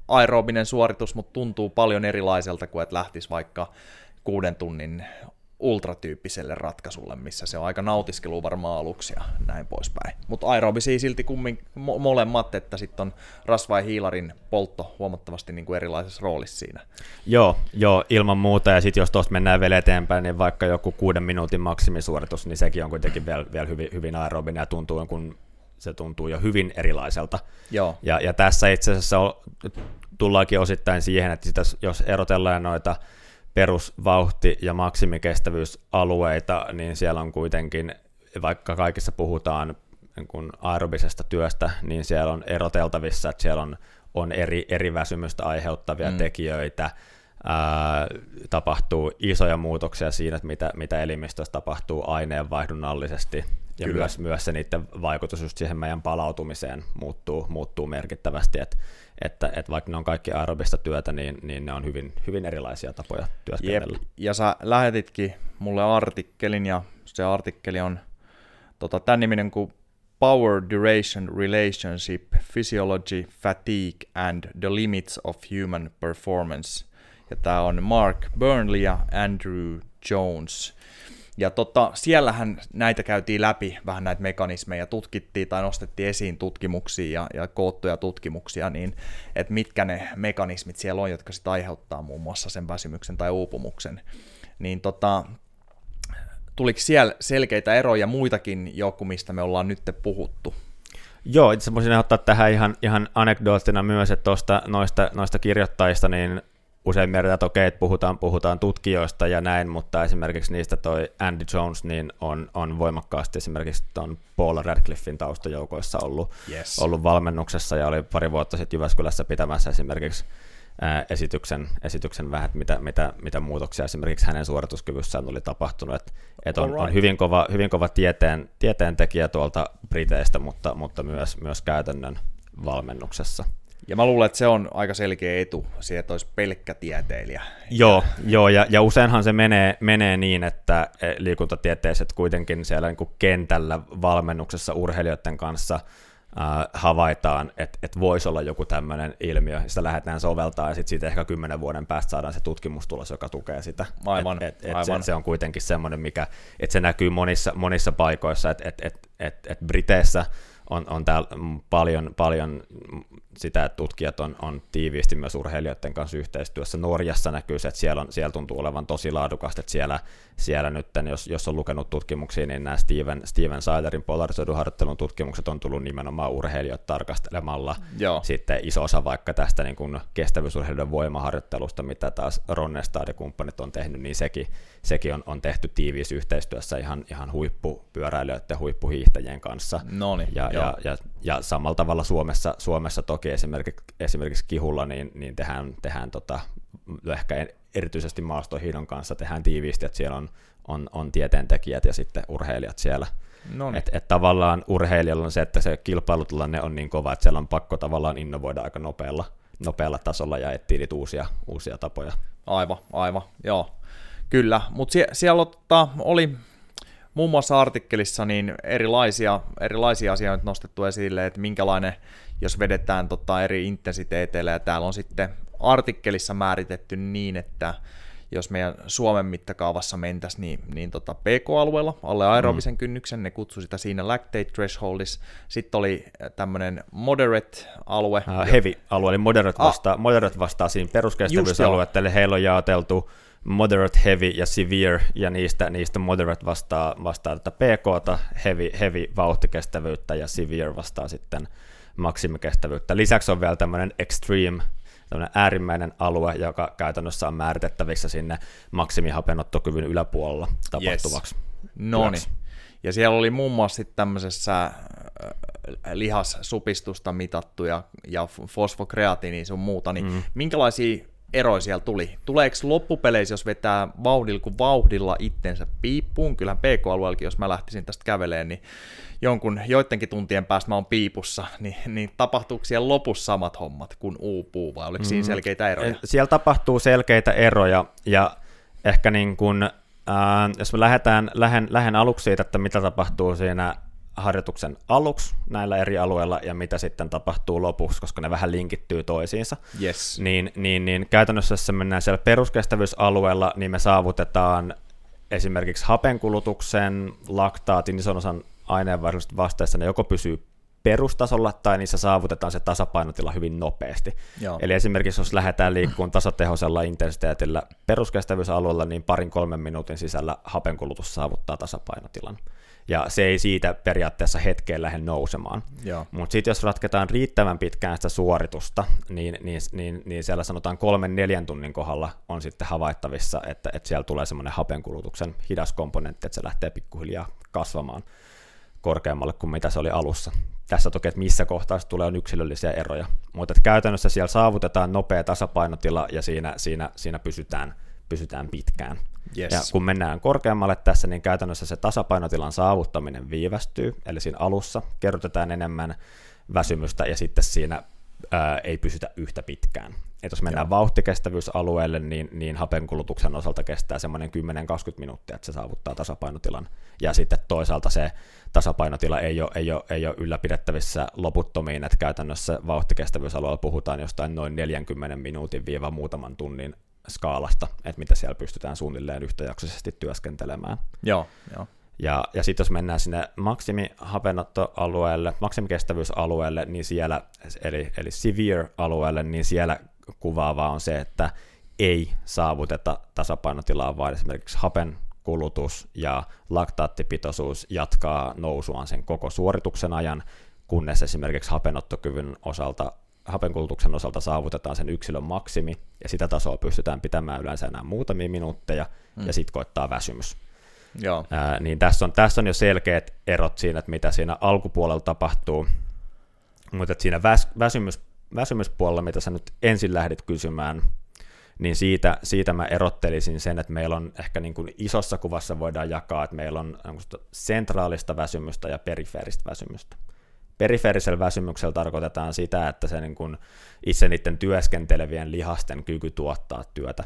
aerobinen suoritus, mutta tuntuu paljon erilaiselta kuin että lähtisi vaikka kuuden tunnin ultratyyppiselle ratkaisulle, missä se on aika nautiskelu varmaan aluksi ja näin poispäin. Mutta aerobisia silti kummin mo- molemmat, että sitten on rasva ja hiilarin poltto huomattavasti niin kuin erilaisessa roolissa siinä. Joo, joo, ilman muuta. Ja sitten jos tuosta mennään vielä eteenpäin, niin vaikka joku kuuden minuutin maksimisuoritus, niin sekin on kuitenkin vielä, vielä hyvin, hyvin aerobinen ja tuntuu, kun se tuntuu jo hyvin erilaiselta. Joo, Ja, ja tässä itse asiassa on, tullaankin osittain siihen, että sitä, jos erotellaan noita perusvauhti- ja maksimikestävyysalueita, niin siellä on kuitenkin, vaikka kaikissa puhutaan niin kuin aerobisesta työstä, niin siellä on eroteltavissa, että siellä on, on eri, eri väsymystä aiheuttavia Mm. tekijöitä, ää, tapahtuu isoja muutoksia siinä, että mitä, mitä elimistössä tapahtuu aineenvaihdunnallisesti, ja Kyllä. myös, myös se niiden vaikutus just siihen meidän palautumiseen muuttuu, muuttuu merkittävästi, että, että, että vaikka ne on kaikki aerobista työtä, niin, niin ne on hyvin, hyvin erilaisia tapoja Jep. työskennellä. Ja sä lähetitkin mulle artikkelin, ja se artikkeli on tota, tämän niminen kuin Power Duration Relationship, Physiology, Fatigue and the Limits of Human Performance. Ja tämä on Mark Burnley ja Andrew Jones. Ja tota, siellähän näitä käytiin läpi, vähän näitä mekanismeja, tutkittiin tai nostettiin esiin tutkimuksia ja, ja koottuja tutkimuksia, niin että mitkä ne mekanismit siellä on, jotka sitä aiheuttaa muun muassa sen väsymyksen tai uupumuksen. Niin tota, tuliko siellä selkeitä eroja muitakin joku, mistä me ollaan nyt puhuttu? Joo, itse voisin ottaa tähän ihan, ihan anekdoottina myös, että tosta, noista, noista kirjoittajista, niin usein mietitään, että okei, että puhutaan, puhutaan tutkijoista ja näin, mutta esimerkiksi niistä toi Andy Jones niin on, on voimakkaasti esimerkiksi tuon Paul Radcliffin taustajoukoissa ollut, Yes. ollut valmennuksessa ja oli pari vuotta sitten Jyväskylässä pitämässä esimerkiksi ää, esityksen, esityksen vähän, että mitä, mitä, mitä muutoksia esimerkiksi hänen suorituskyvyssään oli tapahtunut. Et, et on, on Alright. hyvin kova, hyvin kova tieteen, tieteen tekijä tuolta Briteistä, mutta, mutta myös, myös käytännön valmennuksessa. Ja mä luulen, että se on aika selkeä etu, siihen, että olisi pelkkä tieteilijä. Joo, joo ja, ja useinhan se menee, menee niin, että e, liikuntatieteiset kuitenkin siellä niin kuin kentällä valmennuksessa urheilijoiden kanssa – äh, havaitaan, että et voisi olla joku tämmöinen ilmiö, sitä lähdetään soveltaa ja sitten siitä ehkä kymmenen vuoden päästä saadaan se tutkimustulos, joka tukee sitä. Aivan, et, et, et aivan. Se, se on kuitenkin semmoinen, mikä, että se näkyy monissa, monissa paikoissa, että et, et, et, et Briteissä on, on täällä paljon, paljon sitä, että tutkijat on, on tiiviisti myös urheilijoiden kanssa yhteistyössä. Norjassa näkyy se, että siellä, on, siellä tuntuu olevan tosi laadukasta, että siellä, siellä nyt, jos, jos on lukenut tutkimuksia, niin nämä Steven, Steven Seilerin polarisoidun harjoittelun tutkimukset on tullut nimenomaan urheilijoita tarkastelemalla. Joo. Sitten iso osa vaikka tästä niin kuin kestävyysurheilijoiden voimaharjoittelusta, mitä taas Ronnestad ja kumppanit on tehnyt, niin sekin, sekin on, on tehty tiiviissä yhteistyössä ihan, ihan huippupyöräilijöiden ja huippuhiihtäjien kanssa. Noniin, ja, ja, ja, ja, samalla tavalla Suomessa, Suomessa toki esimerkiksi, esimerkiksi kihulla, niin, niin tehdään, tehdään tota, ehkä erityisesti maastohiidon kanssa tehdään tiiviisti, että siellä on, on, on tieteentekijät ja sitten urheilijat siellä. Että et tavallaan urheilijalla on se, että se kilpailutilanne on niin kova, että siellä on pakko tavallaan innovoida aika nopealla, nopealla tasolla ja etsiä niitä uusia, uusia tapoja. Aivan, aivan, joo. Kyllä, mutta sie- siellä oli muun muassa artikkelissa niin erilaisia, erilaisia asioita nostettu esille, että minkälainen, jos vedetään tota eri intensiteeteillä, ja täällä on sitten artikkelissa määritetty niin, että jos meidän Suomen mittakaavassa mentäisiin niin, niin tota PK-alueella, alle aerobisen mm. kynnyksen, ne kutsui sitä siinä lactate thresholdis. Sitten oli tämmöinen moderate-alue. Uh, heavy-alue, eli moderate vastaa, ah, moderate vastaa siinä peruskestävyysalueelle, eli heillä on jaoteltu moderate, heavy ja severe, ja niistä, niistä moderate vastaa, vastaa tätä PK, heavy, heavy vauhtikestävyyttä, ja severe vastaa sitten maksimikestävyyttä. Lisäksi on vielä tämmöinen extreme, tämmöinen äärimmäinen alue, joka käytännössä on määritettävissä sinne maksimihapenottokyvyn yläpuolella tapahtuvaksi. Yes. No niin. Ja siellä oli muun muassa sitten tämmöisessä äh, lihassupistusta mitattu ja, ja fosfokreatiini sun muuta, niin mm. minkälaisia eroja siellä tuli. Tuleeko loppupeleissä, jos vetää vauhdilla kuin vauhdilla itsensä piippuun, kyllähän PK-alueellakin, jos mä lähtisin tästä käveleen, niin jonkun joidenkin tuntien päästä mä oon piipussa, niin, niin tapahtuuko siellä lopussa samat hommat kuin uupuu, vai oliko siinä mm. selkeitä eroja? Siellä tapahtuu selkeitä eroja, ja ehkä niin kuin, äh, jos me lähdetään, lähden, lähden aluksi siitä, että mitä tapahtuu siinä harjoituksen aluksi näillä eri alueilla ja mitä sitten tapahtuu lopuksi, koska ne vähän linkittyy toisiinsa. Yes. Niin, niin, niin käytännössä jos mennään siellä peruskestävyysalueella, niin me saavutetaan esimerkiksi hapenkulutuksen, laktaatin, ison osan aineenvaihdollista vasteessa ne joko pysyy perustasolla tai niissä saavutetaan se tasapainotila hyvin nopeasti. Joo. Eli esimerkiksi jos lähdetään liikkuun tasatehoisella intensiteetillä peruskestävyysalueella, niin parin kolmen minuutin sisällä hapenkulutus saavuttaa tasapainotilan ja se ei siitä periaatteessa hetkeen lähde nousemaan. Mutta sitten jos ratketaan riittävän pitkään sitä suoritusta, niin, niin, niin, niin siellä sanotaan kolmen neljän tunnin kohdalla on sitten havaittavissa, että, että siellä tulee semmoinen hapenkulutuksen hidas komponentti, että se lähtee pikkuhiljaa kasvamaan korkeammalle kuin mitä se oli alussa. Tässä toki, että missä kohtaa se tulee on yksilöllisiä eroja, mutta käytännössä siellä saavutetaan nopea tasapainotila ja siinä, siinä, siinä pysytään, pysytään pitkään. Yes. Ja kun mennään korkeammalle tässä, niin käytännössä se tasapainotilan saavuttaminen viivästyy, eli siinä alussa kerrotetaan enemmän väsymystä ja sitten siinä ää, ei pysytä yhtä pitkään. Et jos mennään Joo. vauhtikestävyysalueelle, niin, niin hapenkulutuksen osalta kestää semmoinen 10-20 minuuttia, että se saavuttaa tasapainotilan. Ja sitten toisaalta se tasapainotila ei ole, ei ole, ei ole ylläpidettävissä loputtomiin, että käytännössä vauhtikestävyysalueella puhutaan jostain noin 40 minuutin viiva muutaman tunnin skaalasta, että mitä siellä pystytään suunnilleen yhtäjaksoisesti työskentelemään. Joo, joo. Ja, ja sitten jos mennään sinne maksimihapenottoalueelle, maksimikestävyysalueelle, niin siellä, eli, eli severe-alueelle, niin siellä kuvaavaa on se, että ei saavuteta tasapainotilaa, vaan esimerkiksi hapen kulutus ja laktaattipitoisuus jatkaa nousuaan sen koko suorituksen ajan, kunnes esimerkiksi hapenottokyvyn osalta hapenkulutuksen osalta saavutetaan sen yksilön maksimi, ja sitä tasoa pystytään pitämään yleensä enää muutamia minuutteja, mm. ja sitten koittaa väsymys. Joo. Ää, niin tässä on, tässä on jo selkeät erot siinä, että mitä siinä alkupuolella tapahtuu, mutta siinä väs, väsymys, väsymyspuolella, mitä sä nyt ensin lähdit kysymään, niin siitä, siitä mä erottelisin sen, että meillä on ehkä niin kuin isossa kuvassa voidaan jakaa, että meillä on sentraalista väsymystä ja perifeeristä väsymystä Perifeerisellä väsymyksellä tarkoitetaan sitä, että se niin kuin itse niiden työskentelevien lihasten kyky tuottaa työtä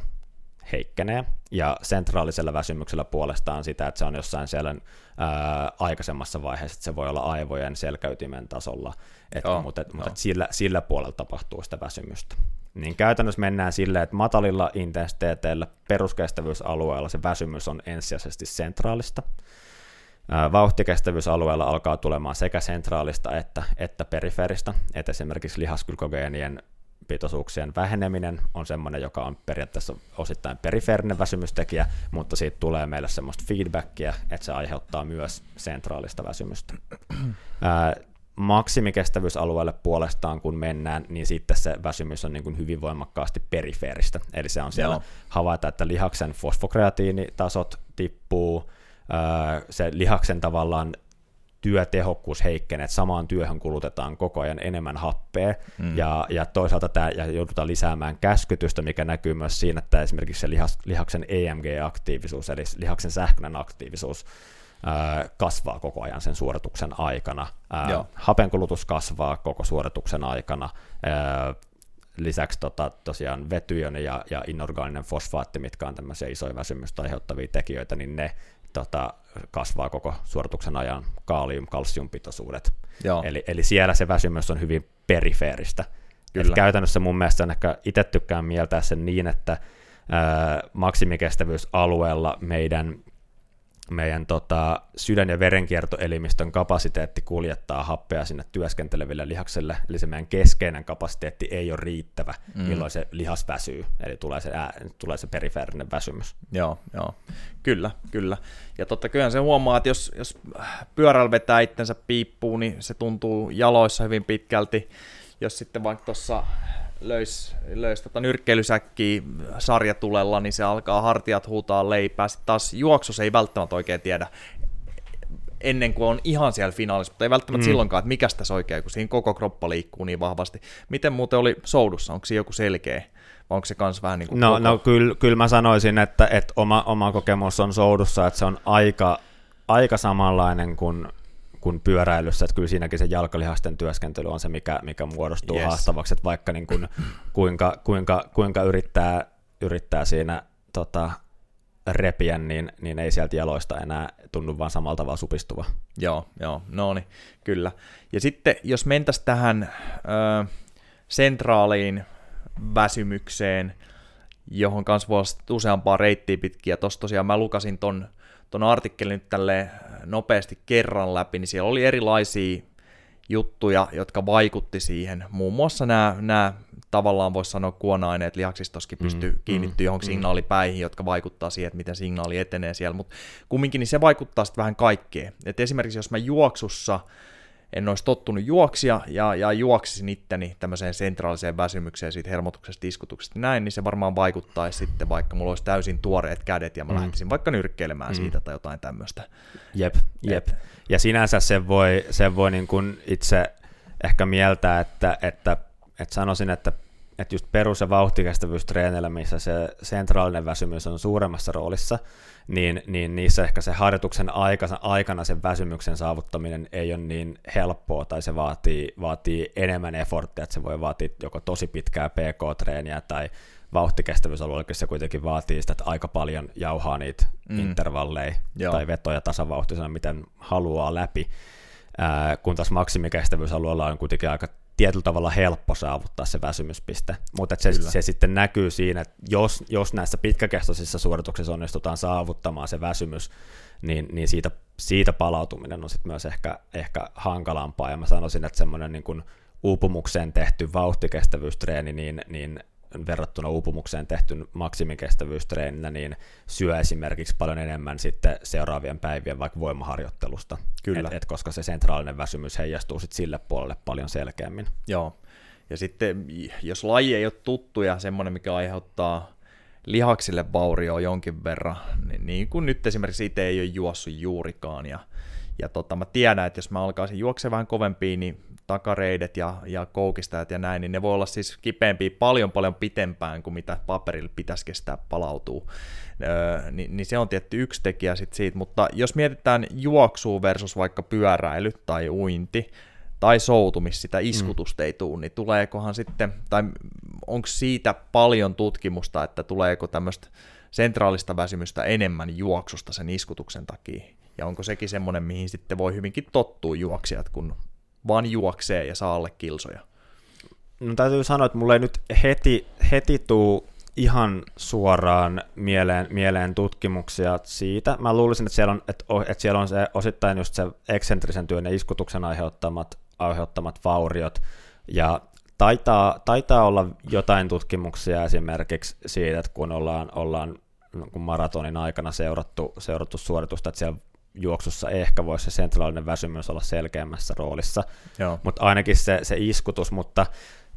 heikkenee, ja sentraalisella väsymyksellä puolestaan sitä, että se on jossain siellä ää, aikaisemmassa vaiheessa, että se voi olla aivojen selkäytimen tasolla, että, Joo, mutta, mutta että sillä, sillä puolella tapahtuu sitä väsymystä. Niin käytännössä mennään silleen, että matalilla intensiteeteillä peruskestävyysalueella se väsymys on ensisijaisesti sentraalista, Vauhtikestävyysalueella alkaa tulemaan sekä sentraalista että, että periferistä, että esimerkiksi lihaskylkogeenien pitoisuuksien väheneminen on semmoinen, joka on periaatteessa osittain perifeerinen väsymystekijä, mutta siitä tulee meille semmoista feedbackia, että se aiheuttaa myös sentraalista väsymystä. maksimikestävyysalueelle puolestaan, kun mennään, niin sitten se väsymys on niin kuin hyvin voimakkaasti perifeeristä. Eli se on siellä Joo. havaita, että lihaksen fosfokreatiinitasot tippuu, se lihaksen tavallaan työtehokkuus heikkenee, että samaan työhön kulutetaan koko ajan enemmän happea, mm. ja, ja toisaalta tämä, ja joudutaan lisäämään käskytystä, mikä näkyy myös siinä, että esimerkiksi se lihas, lihaksen EMG-aktiivisuus, eli lihaksen sähköinen aktiivisuus, ää, kasvaa koko ajan sen suorituksen aikana. Ää, hapenkulutus kasvaa koko suorituksen aikana, ää, lisäksi tota, tosiaan vetyioni ja, ja inorgaaninen fosfaatti, mitkä on tämmöisiä isoja väsymystä aiheuttavia tekijöitä, niin ne tota, kasvaa koko suorituksen ajan kaalium-kalsiumpitoisuudet. Eli, eli siellä se väsymys on hyvin perifeeristä. Kyllä. käytännössä mun mielestä on ehkä itse tykkään mieltää sen niin, että ää, maksimikestävyysalueella meidän meidän tota, sydän- ja verenkiertoelimistön kapasiteetti kuljettaa happea sinne työskenteleville lihakselle, eli se meidän keskeinen kapasiteetti ei ole riittävä, mm. milloin se lihas väsyy, eli tulee se, ää, tulee se perifeerinen väsymys. Joo, joo. Kyllä, kyllä. Ja totta kyllä se huomaa, että jos, jos pyörällä vetää itsensä piippuun, niin se tuntuu jaloissa hyvin pitkälti. Jos sitten vaikka tuossa löisi löis tota nyrkkeilysäkkiä sarjatulella, niin se alkaa hartiat huutaa leipää. Sitten taas juoksus ei välttämättä oikein tiedä ennen kuin on ihan siellä finaalissa, mutta ei välttämättä mm. silloinkaan, että mikä tässä oikein, kun siinä koko kroppa liikkuu niin vahvasti. Miten muuten oli soudussa? Onko siinä joku selkeä? Vai onko se kans vähän niin kuin No, koko... no kyllä, kyllä mä sanoisin, että, että oma, oma kokemus on soudussa, että se on aika, aika samanlainen kuin kuin pyöräilyssä, että kyllä siinäkin se jalkalihasten työskentely on se, mikä, mikä muodostuu yes. haastavaksi, että vaikka niin kuin, kuinka, kuinka, kuinka yrittää, yrittää siinä tota, repiä, niin, niin ei sieltä jaloista enää tunnu vaan samalla tavalla supistuva. Joo, joo, no niin, kyllä. Ja sitten jos mentäisiin tähän ö, sentraaliin väsymykseen, johon kanssa voi useampaa reittiä pitkiä. Tuossa tosiaan mä lukasin ton tuon artikkelin nyt tälle nopeasti kerran läpi, niin siellä oli erilaisia juttuja, jotka vaikutti siihen. Muun muassa nämä, nämä tavallaan voisi sanoa kuona-aineet lihaksistoskin pystyy mm, kiinnittyä mm, johonkin mm. signaalipäihin, jotka vaikuttaa siihen, että miten signaali etenee siellä, mutta kumminkin niin se vaikuttaa sitten vähän kaikkeen. Et esimerkiksi jos mä juoksussa en olisi tottunut juoksia ja, ja juoksisin itteni tämmöiseen sentraaliseen väsymykseen siitä hermotuksesta, iskutuksesta näin, niin se varmaan vaikuttaisi sitten, vaikka mulla olisi täysin tuoreet kädet ja mä mm. lähtisin vaikka nyrkkeilemään mm. siitä tai jotain tämmöistä. Jep, jep. Ja sinänsä se voi, se voi niin kuin itse ehkä mieltää, että, että, että sanoisin, että että just perus- ja vauhtikestävyystreenillä, missä se sentraalinen väsymys on suuremmassa roolissa, niin, niin niissä ehkä se harjoituksen aikana, aikana sen väsymyksen saavuttaminen ei ole niin helppoa, tai se vaatii, vaatii enemmän efforttia, että se voi vaatia joko tosi pitkää PK-treeniä tai vauhtikestävyysalueella, se kuitenkin vaatii sitä, että aika paljon jauhaa niitä mm. intervalleja Joo. tai vetoja tasavauhtisena, miten haluaa läpi, Ää, kun taas maksimikestävyysalueella on kuitenkin aika tietyllä tavalla helppo saavuttaa se väsymyspiste, mutta se, se sitten näkyy siinä, että jos, jos näissä pitkäkestoisissa suorituksissa onnistutaan saavuttamaan se väsymys, niin, niin siitä, siitä palautuminen on sitten myös ehkä, ehkä hankalampaa, ja mä sanoisin, että semmoinen niin kuin uupumukseen tehty vauhtikestävyystreeni, niin, niin verrattuna uupumukseen tehty maksimikestävyystreeninnä, niin syö esimerkiksi paljon enemmän sitten seuraavien päivien vaikka voimaharjoittelusta, Kyllä. Et, et koska se sentraalinen väsymys heijastuu sitten sille puolelle paljon selkeämmin. Joo, ja sitten jos laji ei ole tuttu ja semmoinen, mikä aiheuttaa lihaksille vaurioa jonkin verran, niin, niin kuin nyt esimerkiksi itse ei ole juossut juurikaan, ja, ja tota, mä tiedän, että jos mä alkaisin juoksemaan vähän kovempiin, niin takareidet ja, ja koukistajat ja näin, niin ne voi olla siis kipeämpiä paljon paljon pitempään kuin mitä paperille pitäisi kestää palautuu. Öö, niin, niin se on tietty yksi tekijä sit siitä, mutta jos mietitään juoksua versus vaikka pyöräily tai uinti, tai soutumis sitä iskutusta ei tule, niin tuleekohan sitten, tai onko siitä paljon tutkimusta, että tuleeko tämmöistä sentraalista väsymystä enemmän juoksusta sen iskutuksen takia? Ja onko sekin semmoinen, mihin sitten voi hyvinkin tottua juoksijat, kun vaan juoksee ja saa alle kilsoja? No täytyy sanoa, että mulle ei nyt heti, heti tuu ihan suoraan mieleen, mieleen tutkimuksia siitä. Mä luulisin, että siellä on, että, että siellä on se osittain just se eksentrisen työn ja iskutuksen aiheuttamat, aiheuttamat vauriot, ja taitaa, taitaa olla jotain tutkimuksia esimerkiksi siitä, että kun ollaan, ollaan kun maratonin aikana seurattu, seurattu suoritusta, että siellä juoksussa ehkä voisi se sentraalinen väsymys olla selkeämmässä roolissa, mutta ainakin se, se iskutus, mutta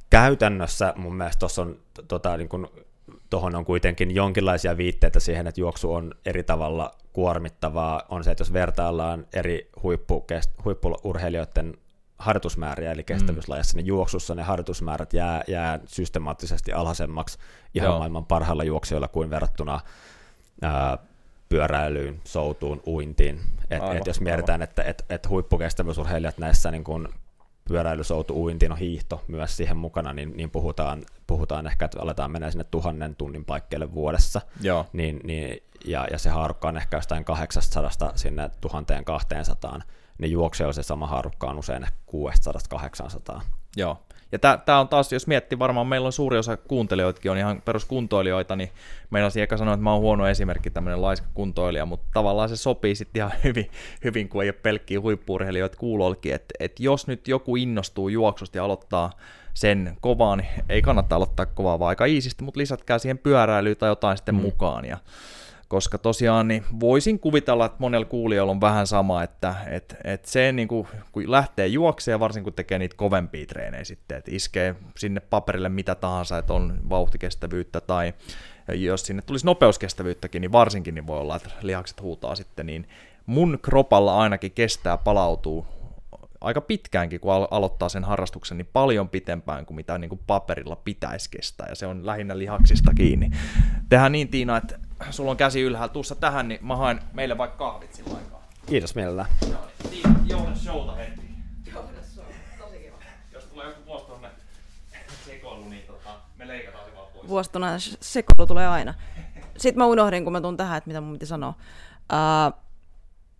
käytännössä mun mielestä tuossa on tota, niin kun, tuohon on kuitenkin jonkinlaisia viitteitä siihen, että juoksu on eri tavalla kuormittavaa. On se, että jos vertaillaan eri huippu, huippurheilijoiden harjoitusmääriä, eli kestävyyslajassa, niin juoksussa ne harjoitusmäärät jää, jää systemaattisesti alhaisemmaksi ihan Joo. maailman parhailla juoksijoilla kuin verrattuna ää, pyöräilyyn, soutuun, uintiin. Et, aivan, et jos mietitään, aivan. että et, et huippukestävyysurheilijat näissä niin kun pyöräilysoutu, uinti, no hiihto myös siihen mukana, niin, niin puhutaan, puhutaan ehkä, että aletaan mennä sinne tuhannen tunnin paikkeille vuodessa. Joo. Niin, niin, ja, ja se haarukka on ehkä jostain 800 sinne 1200, niin juoksijoilla se sama haarukka on usein 600-800. Joo. Ja tämä on taas, jos miettii, varmaan meillä on suuri osa kuuntelijoitakin on ihan peruskuntoilijoita, niin meillä on sanoa, että mä oon huono esimerkki tämmöinen laiska kuntoilija, mutta tavallaan se sopii sitten ihan hyvin, hyvin kun ei ole pelkkiä huippuurheilijoita kuulolki, että, että jos nyt joku innostuu juoksusta ja aloittaa sen kovaa, niin ei kannata aloittaa kovaa, vaan aika iisisti, mutta lisätkää siihen pyöräilyyn tai jotain sitten mm. mukaan. Ja koska tosiaan niin voisin kuvitella, että monella kuulijalla on vähän sama, että et, et se niin kuin, kun lähtee juokseen, varsinkin kun tekee niitä kovempia treenejä sitten, että iskee sinne paperille mitä tahansa, että on vauhtikestävyyttä tai jos sinne tulisi nopeuskestävyyttäkin, niin varsinkin niin voi olla, että lihakset huutaa sitten, niin mun kropalla ainakin kestää palautuu aika pitkäänkin, kun aloittaa sen harrastuksen, niin paljon pitempään kuin mitä niin kuin paperilla pitäisi kestää, ja se on lähinnä lihaksista kiinni. Tehdään niin, Tiina, että sulla on käsi ylhäällä, tuussa tähän, niin mä haen meille vaikka kahvit sillä aikaa. Kiitos mielellään. Joo, niin, johda showta heti. Johda show, tosi kiva. Jos tulee joku vuostunen sekoilu, niin tota, me leikataan se vaan pois. Vuostunen sekoilu tulee aina. Sitten mä unohdin, kun mä tuun tähän, että mitä mun piti sanoa. Uh,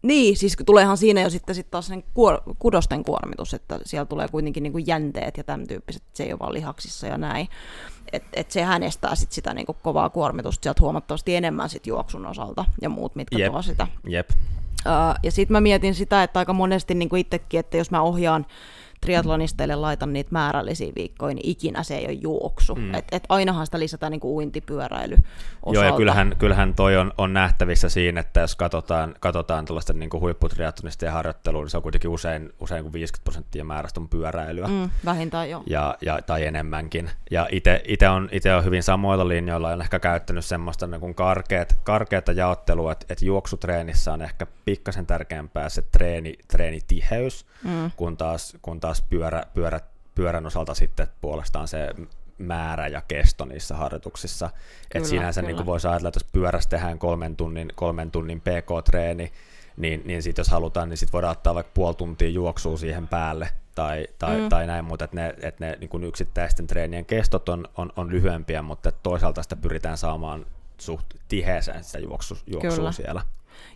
niin, siis tuleehan siinä jo sitten sit taas sen kuor- kudosten kuormitus, että siellä tulee kuitenkin niin kuin jänteet ja tämän tyyppiset, se ei ole vaan lihaksissa ja näin. Et, et se hänestä sit sitä niin kuin kovaa kuormitusta sieltä huomattavasti enemmän sit juoksun osalta ja muut, mitkä Jep. tuo sitä. Jep. Uh, ja sitten mä mietin sitä, että aika monesti niin kuin itsekin, että jos mä ohjaan triatlonisteille laitan niitä määrällisiä viikkoja, niin ikinä se ei ole juoksu. Mm. Et, et ainahan sitä lisätään niin kuin uintipyöräily osalta. Joo, ja kyllähän, kyllähän toi on, on nähtävissä siinä, että jos katsotaan, katsotaan tuollaista niin huipputriatlonistien harjoittelua, niin se on kuitenkin usein, usein kuin 50 prosenttia määrästä on pyöräilyä. Mm, vähintään joo. Ja, ja, tai enemmänkin. Ja itse on, ite on hyvin samoilla linjoilla, on ehkä käyttänyt semmoista niin kuin karkeat, karkeata jaottelua, että, että juoksutreenissä on ehkä pikkasen tärkeämpää se treeni, treenitiheys, mm. kun taas, kun taas taas pyörä, pyörä, pyörän osalta sitten puolestaan se määrä ja kesto niissä harjoituksissa. Kyllä, Et sinänsä niin voisi ajatella, että jos pyörässä tehdään kolmen tunnin, kolmen tunnin PK-treeni, niin, niin sit jos halutaan, niin sit voidaan ottaa vaikka puoli tuntia juoksua siihen päälle tai, tai, mm. tai näin, mutta että ne, et ne niin yksittäisten treenien kestot on, on, on lyhyempiä, mutta toisaalta sitä pyritään saamaan suht tiheeseen sitä juoksu, juoksua Kyllä. siellä.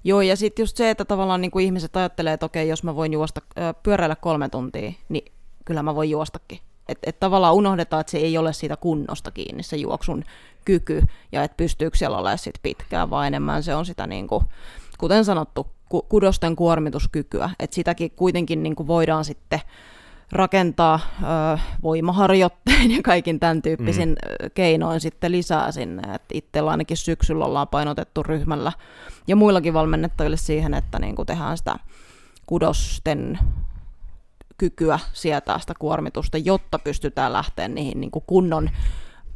Joo, ja sitten just se, että tavallaan niin kuin ihmiset ajattelee, että okei, jos mä voin juosta, pyöräillä kolme tuntia, niin kyllä mä voin juostakin. Että et tavallaan unohdetaan, että se ei ole siitä kunnosta kiinni se juoksun kyky, ja että pystyykö siellä olemaan sit pitkään, vaan enemmän se on sitä, niin kuin, kuten sanottu, kudosten kuormituskykyä. Että sitäkin kuitenkin niin kuin voidaan sitten rakentaa ö, voimaharjoitteen ja kaikin tämän tyyppisin mm. keinoin sitten lisää sinne. Et itsellä ainakin syksyllä ollaan painotettu ryhmällä ja muillakin valmennettajille siihen, että niin kuin tehdään sitä kudosten kykyä sietää sitä kuormitusta, jotta pystytään lähteä niihin niin kuin kunnon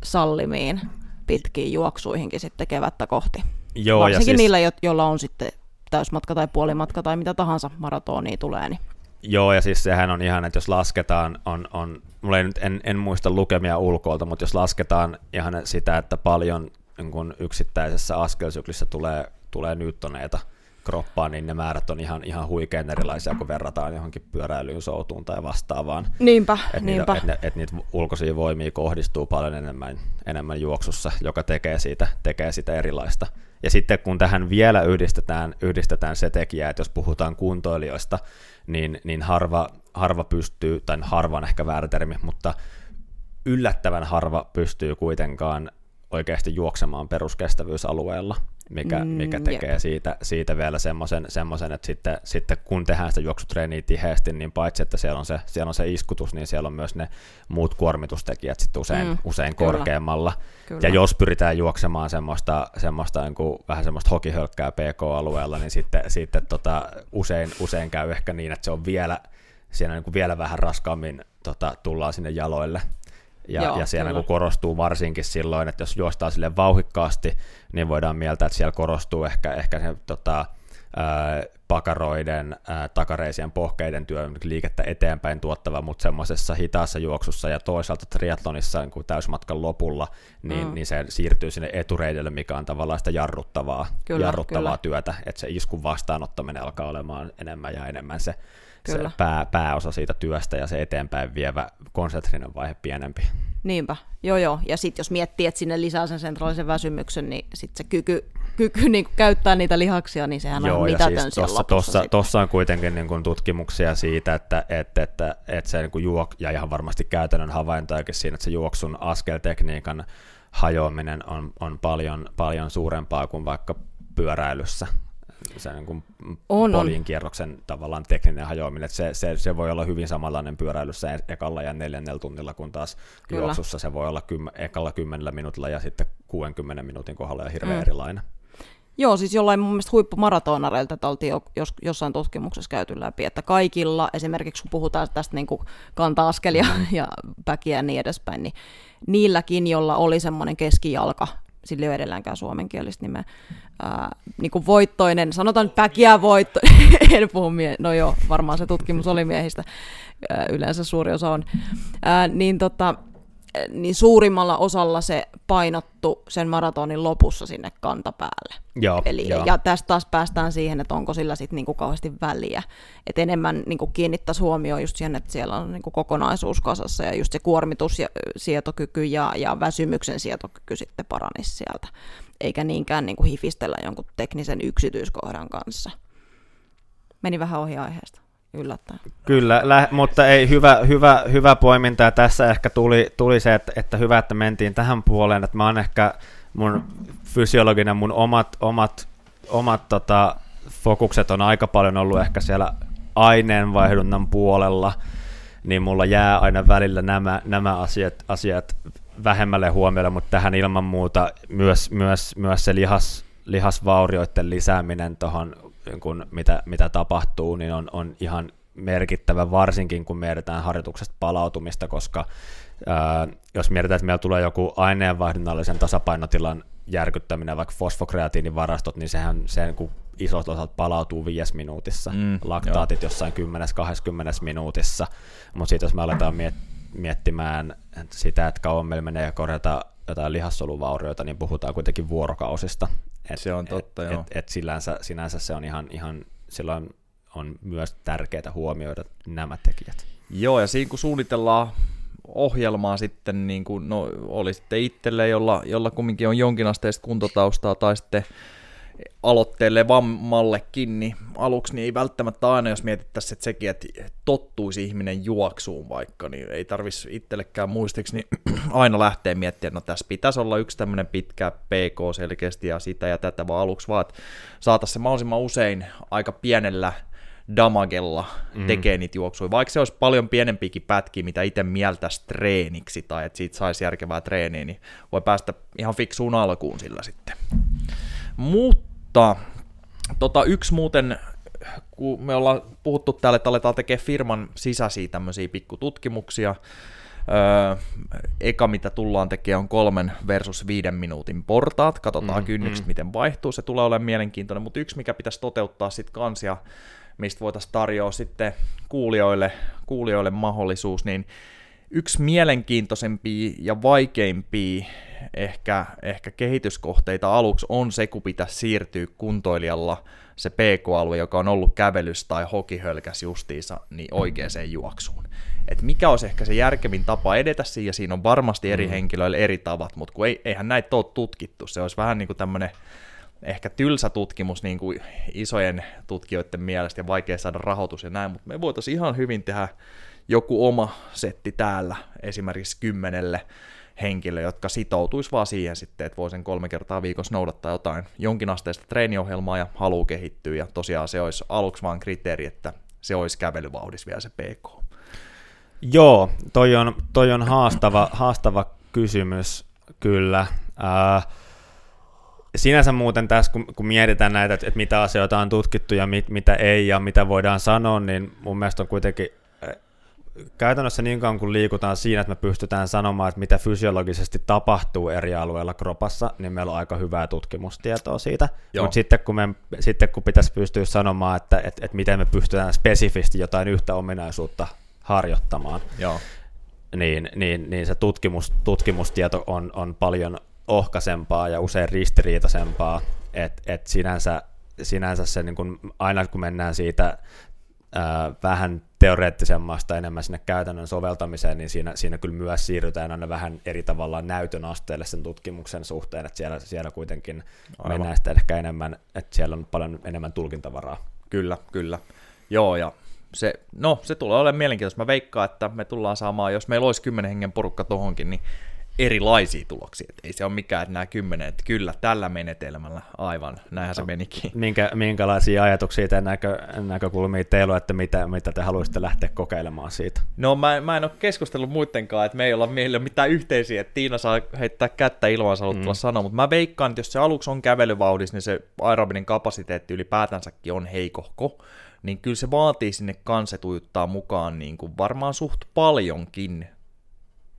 sallimiin pitkiin juoksuihinkin sitten kevättä kohti. Joo, Varsinkin ja siis... niillä, joilla on sitten täysmatka tai puolimatka tai mitä tahansa maratonia tulee, niin Joo, ja siis sehän on ihan, että jos lasketaan, on, on mulla ei nyt, en, en muista lukemia ulkoilta, mutta jos lasketaan ihan sitä, että paljon niin kun yksittäisessä askelsyklissä tulee, tulee newtoneita kroppaa, niin ne määrät on ihan, ihan huikean erilaisia, kun verrataan johonkin pyöräilyyn, soutuun tai vastaavaan. Niinpä, että niinpä. Niitä, et, et niitä ulkoisia voimia kohdistuu paljon enemmän, enemmän juoksussa, joka tekee siitä, tekee siitä erilaista. Ja sitten kun tähän vielä yhdistetään, yhdistetään se tekijä, että jos puhutaan kuntoilijoista, niin, niin harva, harva pystyy, tai harva on ehkä väärä termi, mutta yllättävän harva pystyy kuitenkaan oikeasti juoksemaan peruskestävyysalueella, mikä, mm, mikä tekee siitä, siitä vielä semmoisen, semmoisen, että sitten, sitten kun tehdään sitä juoksutreeniä tiheästi, niin paitsi että siellä on, se, siellä on se iskutus, niin siellä on myös ne muut kuormitustekijät sitten usein, mm, usein kyllä. korkeammalla. Kyllä. Ja jos pyritään juoksemaan semmoista, semmoista niin kuin, vähän semmoista hokihölkkää PK-alueella, niin sitten, sitten tota, usein, usein käy ehkä niin, että se on vielä, siinä niin kuin vielä vähän raskaammin tota, tullaan sinne jaloille. Ja, Joo, ja siellä niin korostuu varsinkin silloin, että jos juostaa sille vauhikkaasti, niin voidaan mieltää, että siellä korostuu ehkä, ehkä se tota, ää, pakaroiden, ää, takareisien pohkeiden työ liikettä eteenpäin tuottava, mutta semmoisessa hitaassa juoksussa ja toisaalta triathlonissa niin täysmatkan lopulla, niin, mm. niin se siirtyy sinne etureidelle, mikä on tavallaan sitä jarruttavaa, kyllä, jarruttavaa kyllä. työtä, että se iskun vastaanottaminen alkaa olemaan enemmän ja enemmän se Kyllä. se pää, pääosa siitä työstä ja se eteenpäin vievä konsentrinen vaihe pienempi. Niinpä, joo joo. Ja sitten jos miettii, että sinne lisää sen sentraalisen väsymyksen, niin sitten se kyky, kyky niin käyttää niitä lihaksia, niin sehän joo, on mitätön siis tossa, tossa, tossa, on kuitenkin niin kuin tutkimuksia siitä, että, että, että, että se niin kuin juok, ja ihan varmasti käytännön havaintojakin siinä, että se juoksun askeltekniikan hajoaminen on, on paljon, paljon suurempaa kuin vaikka pyöräilyssä se niin kuin on, poliin kierroksen tavallaan tekninen hajoaminen, se, se, se, voi olla hyvin samanlainen pyöräilyssä ekalla ja neljännellä tunnilla, kun taas Kyllä. juoksussa se voi olla kym, ekalla kymmenellä minuutilla ja sitten 60 minuutin kohdalla ja hirveän mm. erilainen. Joo, siis jollain mun mielestä huippumaratonareilta että oltiin jo, jos, jossain tutkimuksessa käyty läpi, että kaikilla, esimerkiksi kun puhutaan tästä niin kuin kanta-askelia mm. ja päkiä ja niin edespäin, niin niilläkin, jolla oli semmoinen keskijalka sillä ei ole edelläänkään suomenkielistä nimeä, ää, niin kuin voittoinen, sanotaan nyt päkiä voitto, en puhu mie- no joo, varmaan se tutkimus oli miehistä, ää, yleensä suuri osa on, ää, niin tota, niin suurimmalla osalla se painottu sen maratonin lopussa sinne kantapäälle. Joo, Eli, joo. Ja tästä taas päästään siihen, että onko sillä sitten niinku kauheasti väliä. Et enemmän niinku kiinnittäisi huomioon just siihen, että siellä on niinku kokonaisuus kasassa ja just se kuormitus ja sietokyky ja, ja väsymyksen sietokyky sitten paranisi sieltä. Eikä niinkään niinku hifistellä jonkun teknisen yksityiskohdan kanssa. Meni vähän ohi aiheesta yllättäen. Kyllä, lä- mutta ei hyvä, hyvä, hyvä poiminta. Ja tässä ehkä tuli, tuli se, että, että hyvä, että mentiin tähän puoleen, että mä oon ehkä mun fysiologinen, mun omat, omat, omat tota, fokukset on aika paljon ollut ehkä siellä aineenvaihdunnan puolella, niin mulla jää aina välillä nämä, nämä asiat, asiat vähemmälle huomiolle, mutta tähän ilman muuta myös, myös, myös se lihas, lihasvaurioiden lisääminen tuohon niin kun mitä, mitä tapahtuu, niin on, on ihan merkittävä, varsinkin kun mietitään harjoituksesta palautumista, koska ää, jos mietitään, että meillä tulee joku aineenvaihdunnallisen tasapainotilan järkyttäminen, vaikka fosfokreatiinivarastot, niin sehän se niin kuin isot osat palautuu viides minuutissa, mm, laktaatit joo. jossain 10-20 minuutissa, mutta sitten jos me aletaan miet- miettimään sitä, että kauan meillä menee korjata jotain lihassoluvaurioita, niin puhutaan kuitenkin vuorokausista. Et, se on totta, et, joo. Et, et sinänsä, sinänsä se on ihan, ihan silloin on myös tärkeää huomioida nämä tekijät. Joo, ja siinä kun suunnitellaan ohjelmaa sitten, niin kuin, no, oli sitten itselle, jolla, jolla kumminkin on jonkinasteista kuntotaustaa, tai sitten aloitteelle vammallekin, niin aluksi niin ei välttämättä aina, jos mietittäisiin että sekin, että tottuisi ihminen juoksuun vaikka, niin ei tarvitsisi itsellekään muistiksi, niin aina lähtee miettimään, että no tässä pitäisi olla yksi tämmöinen pitkä PK selkeästi ja sitä ja tätä, vaan aluksi vaan, että saataisiin se mahdollisimman usein aika pienellä damagella mm. tekee niitä juoksuja, vaikka se olisi paljon pienempikin pätkiä, mitä itse mieltäisi treeniksi, tai että siitä saisi järkevää treeniä, niin voi päästä ihan fiksuun alkuun sillä sitten. Mutta tota, yksi muuten, kun me ollaan puhuttu täällä, että aletaan tekemään firman sisäisiä tämmöisiä pikkututkimuksia, Öö, eka, mitä tullaan tekemään, on kolmen versus viiden minuutin portaat. Katsotaan mm, kynnykset, mm. miten vaihtuu. Se tulee olemaan mielenkiintoinen, mutta yksi, mikä pitäisi toteuttaa sitten kansia, mistä voitaisiin tarjoa sitten kuulijoille, kuulijoille mahdollisuus, niin yksi mielenkiintoisempia ja vaikeimpia ehkä, ehkä kehityskohteita aluksi on se, kun pitäisi siirtyä kuntoilijalla se PK-alue, joka on ollut kävelys tai hokihölkäs justiinsa, niin oikeaan juoksuun. Et mikä olisi ehkä se järkevin tapa edetä siinä, ja siinä on varmasti eri mm. henkilöillä eri tavat, mutta kun ei, eihän näitä ole tutkittu, se olisi vähän niin kuin tämmöinen ehkä tylsä tutkimus niin kuin isojen tutkijoiden mielestä ja vaikea saada rahoitus ja näin, mutta me voitaisiin ihan hyvin tehdä joku oma setti täällä esimerkiksi kymmenelle henkilö, jotka sitoutuisi vaan siihen sitten, että voi sen kolme kertaa viikossa noudattaa jotain jonkinasteista treeniohjelmaa ja haluaa kehittyä, ja tosiaan se olisi aluksi vaan kriteeri, että se olisi kävelyvauhdis vielä se PK. Joo, toi on, toi on haastava, haastava kysymys kyllä. Äh, sinänsä muuten tässä, kun, kun mietitään näitä, että, että mitä asioita on tutkittu ja mit, mitä ei ja mitä voidaan sanoa, niin mun mielestä on kuitenkin käytännössä niin kauan kun liikutaan siinä, että me pystytään sanomaan, että mitä fysiologisesti tapahtuu eri alueilla kropassa, niin meillä on aika hyvää tutkimustietoa siitä. Mutta sitten kun, me, sitten kun pitäisi pystyä sanomaan, että, että, että miten me pystytään spesifisti jotain yhtä ominaisuutta harjoittamaan, Joo. Niin, niin, niin se tutkimus, tutkimustieto on, on paljon ohkaisempaa ja usein ristiriitaisempaa, että et sinänsä, sinänsä se niin kun, aina kun mennään siitä ää, vähän teoreettisemmasta enemmän sinne käytännön soveltamiseen, niin siinä, siinä kyllä myös siirrytään aina vähän eri tavalla näytön asteelle sen tutkimuksen suhteen, että siellä, siellä kuitenkin Aivan. mennään sitä ehkä enemmän, että siellä on paljon enemmän tulkintavaraa. Kyllä, kyllä. Joo, ja se, no, se tulee olemaan mielenkiintoista. Mä veikkaan, että me tullaan saamaan, jos meillä olisi kymmenen hengen porukka tohonkin, niin erilaisia tuloksia. Et ei se ole mikään, että nämä kymmenen, että kyllä tällä menetelmällä, aivan, näinhän se no, menikin. Minkä, minkälaisia ajatuksia tai näkö, näkökulmia teillä on, että mitä, mitä te haluaisitte lähteä kokeilemaan siitä? No mä, mä en ole keskustellut muidenkaan, että me ei olla meillä mitään yhteisiä, että Tiina saa heittää kättä ilman haluttua mm. sanoa, mutta mä veikkaan, että jos se aluksi on kävelyvauhdissa, niin se aerobinen kapasiteetti ylipäätänsäkin on heikohko, niin kyllä se vaatii sinne kansetujuttaa mukaan niin kuin varmaan suht paljonkin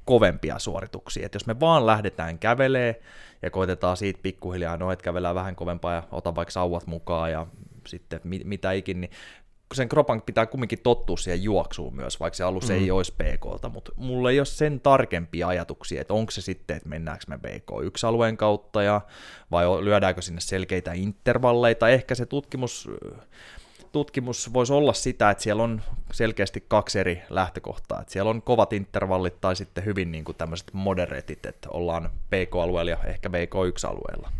kovempia suorituksia. Et jos me vaan lähdetään kävelee ja koitetaan siitä pikkuhiljaa, no et kävelää vähän kovempaa ja ota vaikka sauvat mukaan ja sitten mit, mitä ikin, niin sen kropan pitää kumminkin tottua siihen juoksuun myös, vaikka se alus mm. ei olisi PKlta, mutta mulla ei ole sen tarkempia ajatuksia, että onko se sitten, että mennäänkö me PK1-alueen kautta ja vai lyödäänkö sinne selkeitä intervalleita, ehkä se tutkimus tutkimus voisi olla sitä, että siellä on selkeästi kaksi eri lähtökohtaa. Että siellä on kovat intervallit tai sitten hyvin niin kuin tämmöiset moderetit, että ollaan PK-alueella ja ehkä BK1-alueella.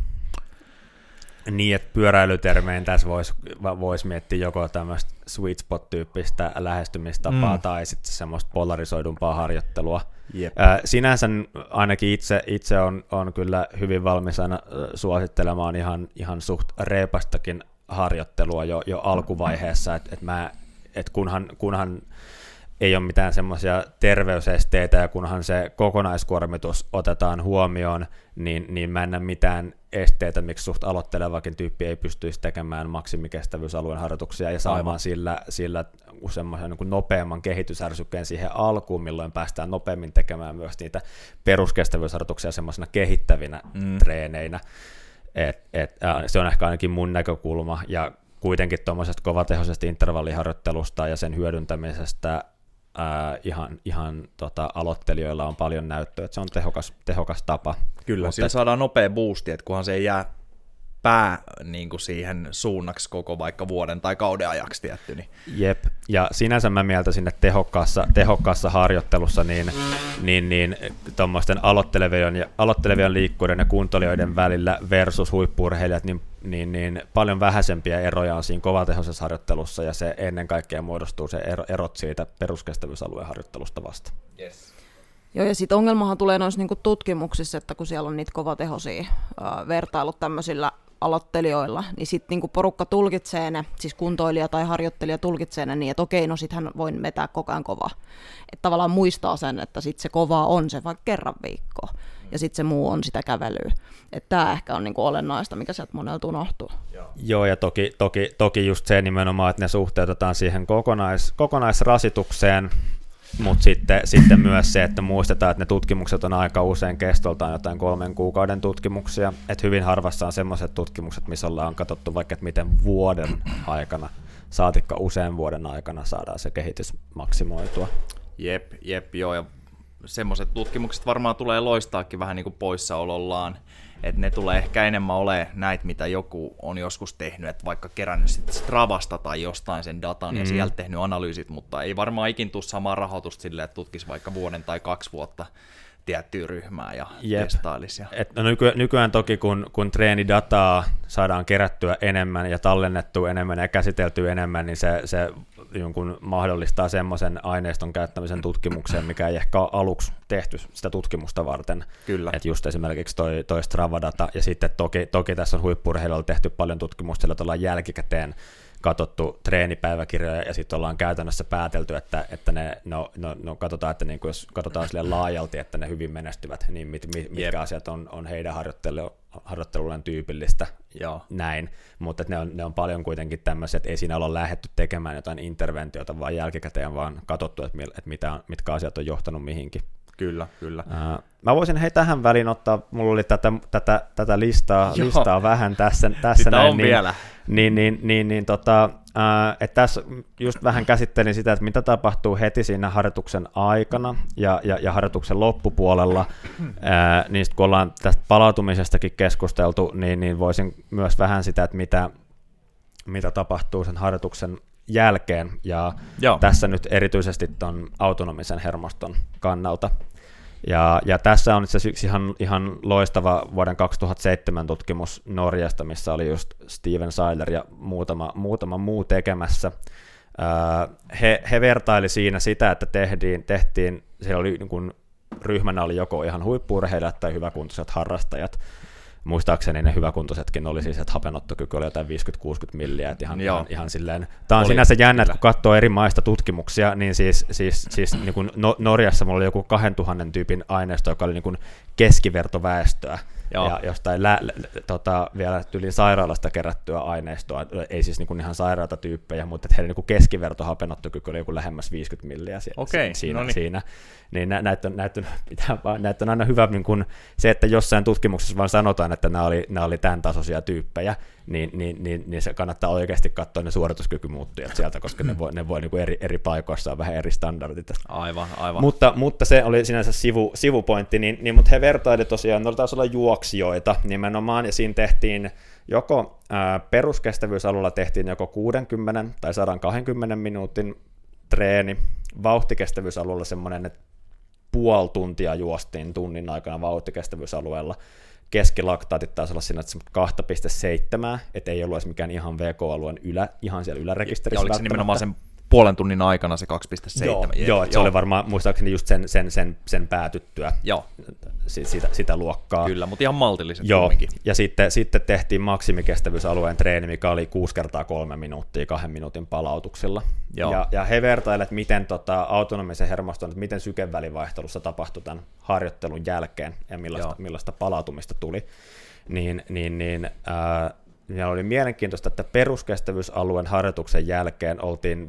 Niin, että pyöräilytermeen tässä voisi vois miettiä joko tämmöistä sweet spot-tyyppistä lähestymistapaa mm. tai sitten semmoista polarisoidumpaa harjoittelua. Yep. Äh, sinänsä ainakin itse, itse on, on kyllä hyvin valmis aina suosittelemaan ihan, ihan suht reipastakin harjoittelua jo, jo alkuvaiheessa, että et mä, et kunhan, kunhan ei ole mitään semmoisia terveysesteitä ja kunhan se kokonaiskuormitus otetaan huomioon, niin, niin mä en näe mitään esteitä, miksi suht aloittelevakin tyyppi ei pystyisi tekemään maksimikestävyysalueen harjoituksia ja saamaan Aivan. sillä, sillä semmoisen niin nopeamman kehitysärsykkeen siihen alkuun, milloin päästään nopeammin tekemään myös niitä peruskestävyysharjoituksia semmoisena kehittävinä mm. treeneinä. Et, et, äh, se on ehkä ainakin mun näkökulma, ja kuitenkin tuommoisesta kovatehoisesta intervalliharjoittelusta ja sen hyödyntämisestä äh, ihan, ihan tota, aloittelijoilla on paljon näyttöä, että se on tehokas, tehokas tapa. Kyllä, Mutta sillä et, saadaan nopea boosti, että kunhan se ei jää pää niin kuin siihen suunnaksi koko vaikka vuoden tai kauden ajaksi tietty. Niin. Jep, ja sinänsä mä mieltä sinne tehokkaassa, tehokkaassa harjoittelussa niin, niin, niin tuommoisten aloittelevien, ja, aloittelevien liikkuiden ja kuntolijoiden välillä versus huippurheilijat, niin, niin, niin paljon vähäisempiä eroja on siinä kovatehoisessa harjoittelussa, ja se ennen kaikkea muodostuu se ero, erot siitä peruskestävyysalueen harjoittelusta vasta. Yes. Joo, ja sitten ongelmahan tulee noissa niinku tutkimuksissa, että kun siellä on niitä kovatehoisia vertailut tämmöisillä aloittelijoilla, niin sitten niinku porukka tulkitsee ne, siis kuntoilija tai harjoittelija tulkitsee ne niin, että okei, no sittenhän voin vetää koko ajan kovaa. Että tavallaan muistaa sen, että sitten se kovaa on se vaikka kerran viikkoa, ja sitten se muu on sitä kävelyä. Että tämä ehkä on niinku olennaista, mikä sieltä monelta unohtuu. Joo, ja toki, toki, toki just se nimenomaan, että ne suhteutetaan siihen kokonais, kokonaisrasitukseen, mutta sitten, sitten myös se, että muistetaan, että ne tutkimukset on aika usein kestoltaan jotain kolmen kuukauden tutkimuksia. Että hyvin harvassa on sellaiset tutkimukset, missä ollaan katsottu vaikka, että miten vuoden aikana, saatikka usean vuoden aikana saadaan se kehitys maksimoitua. Jep, jep, joo. Ja semmoiset tutkimukset varmaan tulee loistaakin vähän niin kuin poissaolollaan, että ne tulee ehkä enemmän ole näitä, mitä joku on joskus tehnyt, että vaikka kerännyt sitten Stravasta tai jostain sen datan mm. ja sieltä tehnyt analyysit, mutta ei varmaan ikin tule samaa rahoitusta sille, että tutkisi vaikka vuoden tai kaksi vuotta tiettyä ryhmää ja Jep. testailisi. Et, no nyky, nykyään toki, kun, kun treenidataa saadaan kerättyä enemmän ja tallennettua enemmän ja käsiteltyä enemmän, niin se, se jonkun mahdollistaa semmoisen aineiston käyttämisen tutkimukseen, mikä ei ehkä ole aluksi tehty sitä tutkimusta varten. Kyllä. Et just esimerkiksi toi, toi Strava-data, ja sitten toki, toki tässä on huippurheilulla tehty paljon tutkimusta, jolla jälkikäteen katsottu treenipäiväkirjoja ja sitten ollaan käytännössä päätelty, että, että ne, no, no, no katsotaan, että niin jos katsotaan sille laajalti, että ne hyvin menestyvät, niin mit, mit, mitkä Jep. asiat on, on heidän harjoittelu, harjoittelulleen tyypillistä, Joo. näin, mutta ne on, ne on paljon kuitenkin tämmöisiä, että ei siinä olla lähdetty tekemään jotain interventiota, vaan jälkikäteen vaan katsottu, että, että mitä, mitkä asiat on johtanut mihinkin. Kyllä, kyllä. Uh, mä voisin hei tähän väliin ottaa, mulla oli tätä, tätä, tätä listaa, listaa vähän tässä, tässä Sitä näin, on niin, vielä. Niin, niin, niin, niin tota, uh, että tässä just vähän käsittelin sitä, että mitä tapahtuu heti siinä harjoituksen aikana ja, ja, ja harjoituksen loppupuolella, uh, niin kun ollaan tästä palautumisestakin keskusteltu, niin, niin voisin myös vähän sitä, että mitä, mitä tapahtuu sen harjoituksen jälkeen, ja Joo. tässä nyt erityisesti tuon autonomisen hermoston kannalta. Ja, ja tässä on itse asiassa ihan, ihan loistava vuoden 2007 tutkimus Norjasta, missä oli just Steven Seiler ja muutama, muutama muu tekemässä. he, he vertaili siinä sitä, että tehtiin, tehtiin siellä oli niin kuin, ryhmänä oli joko ihan huippuurheilijat tai hyväkuntoiset harrastajat, muistaakseni ne hyväkuntoisetkin oli siis, että hapenottokyky oli jotain 50-60 milliä, että ihan, ihan, ihan silleen, tämä on oli, sinänsä jännä, että kun katsoo eri maista tutkimuksia, niin siis, siis, siis niin kuin no, Norjassa mulla oli joku 2000 tyypin aineisto, joka oli niin kuin keskivertoväestöä, Joo. ja jostain lä, lä, tota, vielä yli sairaalasta kerättyä aineistoa, ei siis niin ihan sairaata tyyppejä, mutta heidän niin keskivertohapenottokyky oli joku lähemmäs 50 milliä si- okay, siinä, noniin. siinä. Niin nä, näitä, on, näitä, on, pitää vaan, näitä on aina hyvä niin kuin se, että jossain tutkimuksessa vaan sanotaan, että nämä oli, nämä oli tämän tasoisia tyyppejä, niin, niin, niin, niin se kannattaa oikeasti katsoa ne suorituskykymuuttujat sieltä, koska ne voi, ne voi niin kuin eri, eri paikoissa on vähän eri standardit. Aivan, aivan. Mutta, mutta se oli sinänsä sivu, sivupointti, niin, niin mutta he vertailivat tosiaan, ne taisi olla juoksijoita nimenomaan, ja siinä tehtiin joko ää, peruskestävyysalulla tehtiin joko 60 tai 120 minuutin treeni, vauhtikestävyysalueella semmoinen, että puoli tuntia juostiin tunnin aikana vauhtikestävyysalueella, keskilaktaatit taisi olla siinä 2,7, että ei ollut edes mikään ihan VK-alueen ylä, ihan siellä ylärekisterissä. Ja oliko se nimenomaan sen puolen tunnin aikana se 2,7? Joo, joo, että se oli varmaan muistaakseni just sen, sen, sen, sen päätyttyä joo. Sitä, sitä luokkaa. Kyllä, mutta ihan maltilliset Joo, kumminkin. ja sitten, sitten tehtiin maksimikestävyysalueen treeni, mikä oli 6 kertaa 3 minuuttia kahden minuutin palautuksilla. Joo. Ja, ja he vertailevat, että miten tota, autonomisen hermoston, että miten sykevälivaihtelussa tapahtui tämän harjoittelun jälkeen ja millaista, millaista palautumista tuli. Niin, niin, niin äh, ja oli mielenkiintoista, että peruskestävyysalueen harjoituksen jälkeen oltiin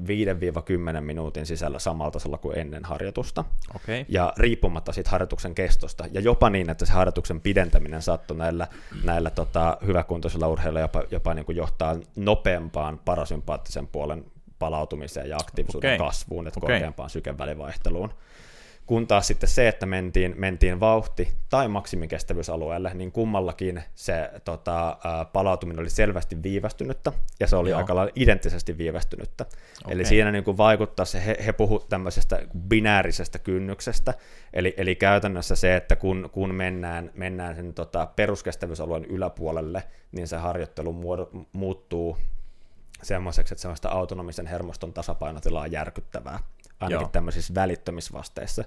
5-10 minuutin sisällä samalla tasolla kuin ennen harjoitusta. Okay. Ja riippumatta siitä harjoituksen kestosta. Ja jopa niin, että se harjoituksen pidentäminen saattoi näillä, näillä tota, hyväkuntoisilla urheilla jopa, jopa niin kuin johtaa nopeampaan parasympaattisen puolen palautumiseen ja aktiivisuuden okay. kasvuun, että okay. korkeampaan sykevälivaihteluun kun taas sitten se, että mentiin, mentiin vauhti- tai maksimikestävyysalueelle, niin kummallakin se tota, palautuminen oli selvästi viivästynyttä, ja se oli Joo. aika lailla identtisesti viivästynyttä. Okay. Eli siinä niin kuin vaikuttaa se, he, he puhuvat tämmöisestä binäärisestä kynnyksestä, eli, eli käytännössä se, että kun, kun mennään, mennään sen tota, peruskestävyysalueen yläpuolelle, niin se harjoittelu muodo, muuttuu semmoiseksi, että semmoista autonomisen hermoston tasapainotilaa järkyttävää ainakin Joo. tämmöisissä välittömisvasteissa.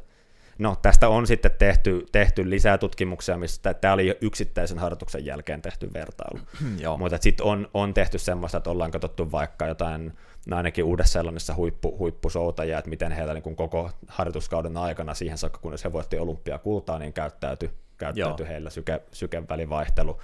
No, tästä on sitten tehty, tehty lisää tutkimuksia, missä tämä oli yksittäisen harjoituksen jälkeen tehty vertailu. Joo. Mutta sitten on, on tehty semmoista, että ollaan katsottu vaikka jotain, no ainakin Uudessa-Seelannissa huippu, huippusoutajia, että miten heillä niin koko harjoituskauden aikana siihen saakka, kunnes he voitti olympiakultaa, niin käyttäytyi, käyttäytyi heillä syke, sykevälivaihtelu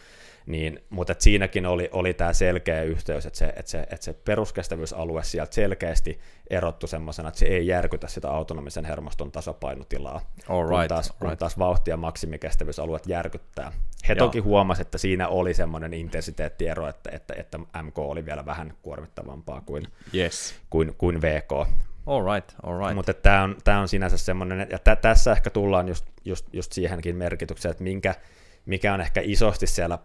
niin, mutta et siinäkin oli, oli tämä selkeä yhteys, että se, että, se, että se peruskestävyysalue sieltä selkeästi erottu semmoisena, että se ei järkytä sitä autonomisen hermoston tasapainotilaa, all right, kun, taas, all kun right. taas vauhti- ja maksimikestävyysalueet järkyttää. He Joo. toki huomasivat, että siinä oli semmoinen intensiteettiero, että, että, että MK oli vielä vähän kuormittavampaa kuin, Yes. kuin, kuin VK, All right, all right. Mutta tämä on, tää on sinänsä semmoinen, ja tä, tässä ehkä tullaan just, just, just siihenkin merkitykseen, että minkä, mikä on ehkä isosti siellä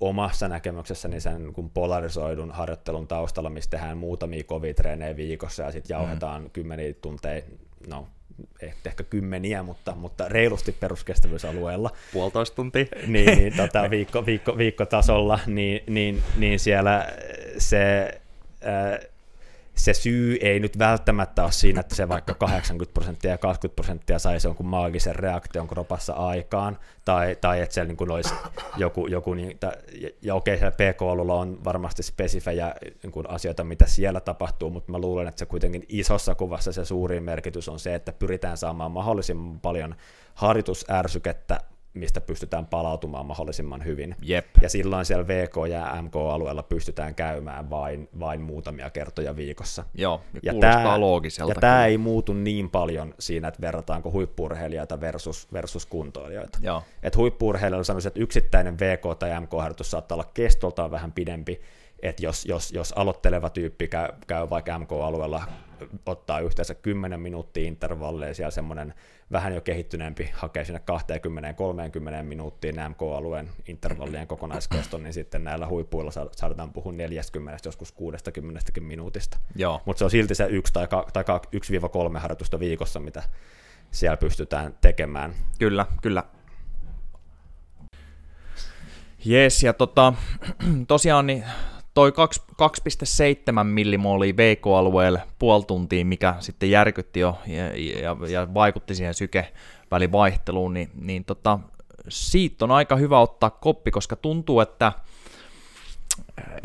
omassa näkemyksessäni sen kun polarisoidun harjoittelun taustalla, missä tehdään muutamia kovia treenejä viikossa ja sitten jauhetaan mm. kymmeniä tunteja, no ehkä kymmeniä, mutta, mutta reilusti peruskestävyysalueella. Puolitoista tuntia. Niin, niin tota, viikko, viikko, viikkotasolla, niin, niin, niin siellä se... Ää, se syy ei nyt välttämättä ole siinä, että se vaikka 80 prosenttia ja 20 prosenttia saisi jonkun maagisen reaktion kropassa aikaan, tai, tai että siellä niin kuin olisi joku, joku niin, ja, ja okei, siellä PK-alulla on varmasti spesifejä niin kuin asioita, mitä siellä tapahtuu, mutta mä luulen, että se kuitenkin isossa kuvassa se suurin merkitys on se, että pyritään saamaan mahdollisimman paljon harjoitusärsykettä mistä pystytään palautumaan mahdollisimman hyvin. Jep. Ja silloin siellä VK- ja MK-alueella pystytään käymään vain, vain muutamia kertoja viikossa. Joo, ja, ja tämä, loogiselta. Ja tämä ei muutu niin paljon siinä, että verrataanko huippurheilijoita versus, versus kuntoilijoita. Joo. Et huippurheilijoilla sanoisin, että yksittäinen VK- tai MK-harjoitus saattaa olla kestoltaan vähän pidempi, että jos, jos, jos aloitteleva tyyppi käy, käy vaikka MK-alueella, ottaa yhteensä 10 minuuttia intervalleja, siellä semmoinen vähän jo kehittyneempi hakee sinne 20-30 minuuttiin MK-alueen intervallien kokonaiskeston, niin sitten näillä huipuilla saadaan puhua 40, joskus 60 minuutista. Mutta se on silti se 1 tai, tai 1-3 harjoitusta viikossa, mitä siellä pystytään tekemään. Kyllä, kyllä. Jes, ja tota, tosiaan niin toi 2,7 millimoolia VK-alueelle puoli tuntia, mikä sitten järkytti jo ja, ja, ja vaikutti siihen sykevälivaihteluun, niin, niin tota, siitä on aika hyvä ottaa koppi, koska tuntuu, että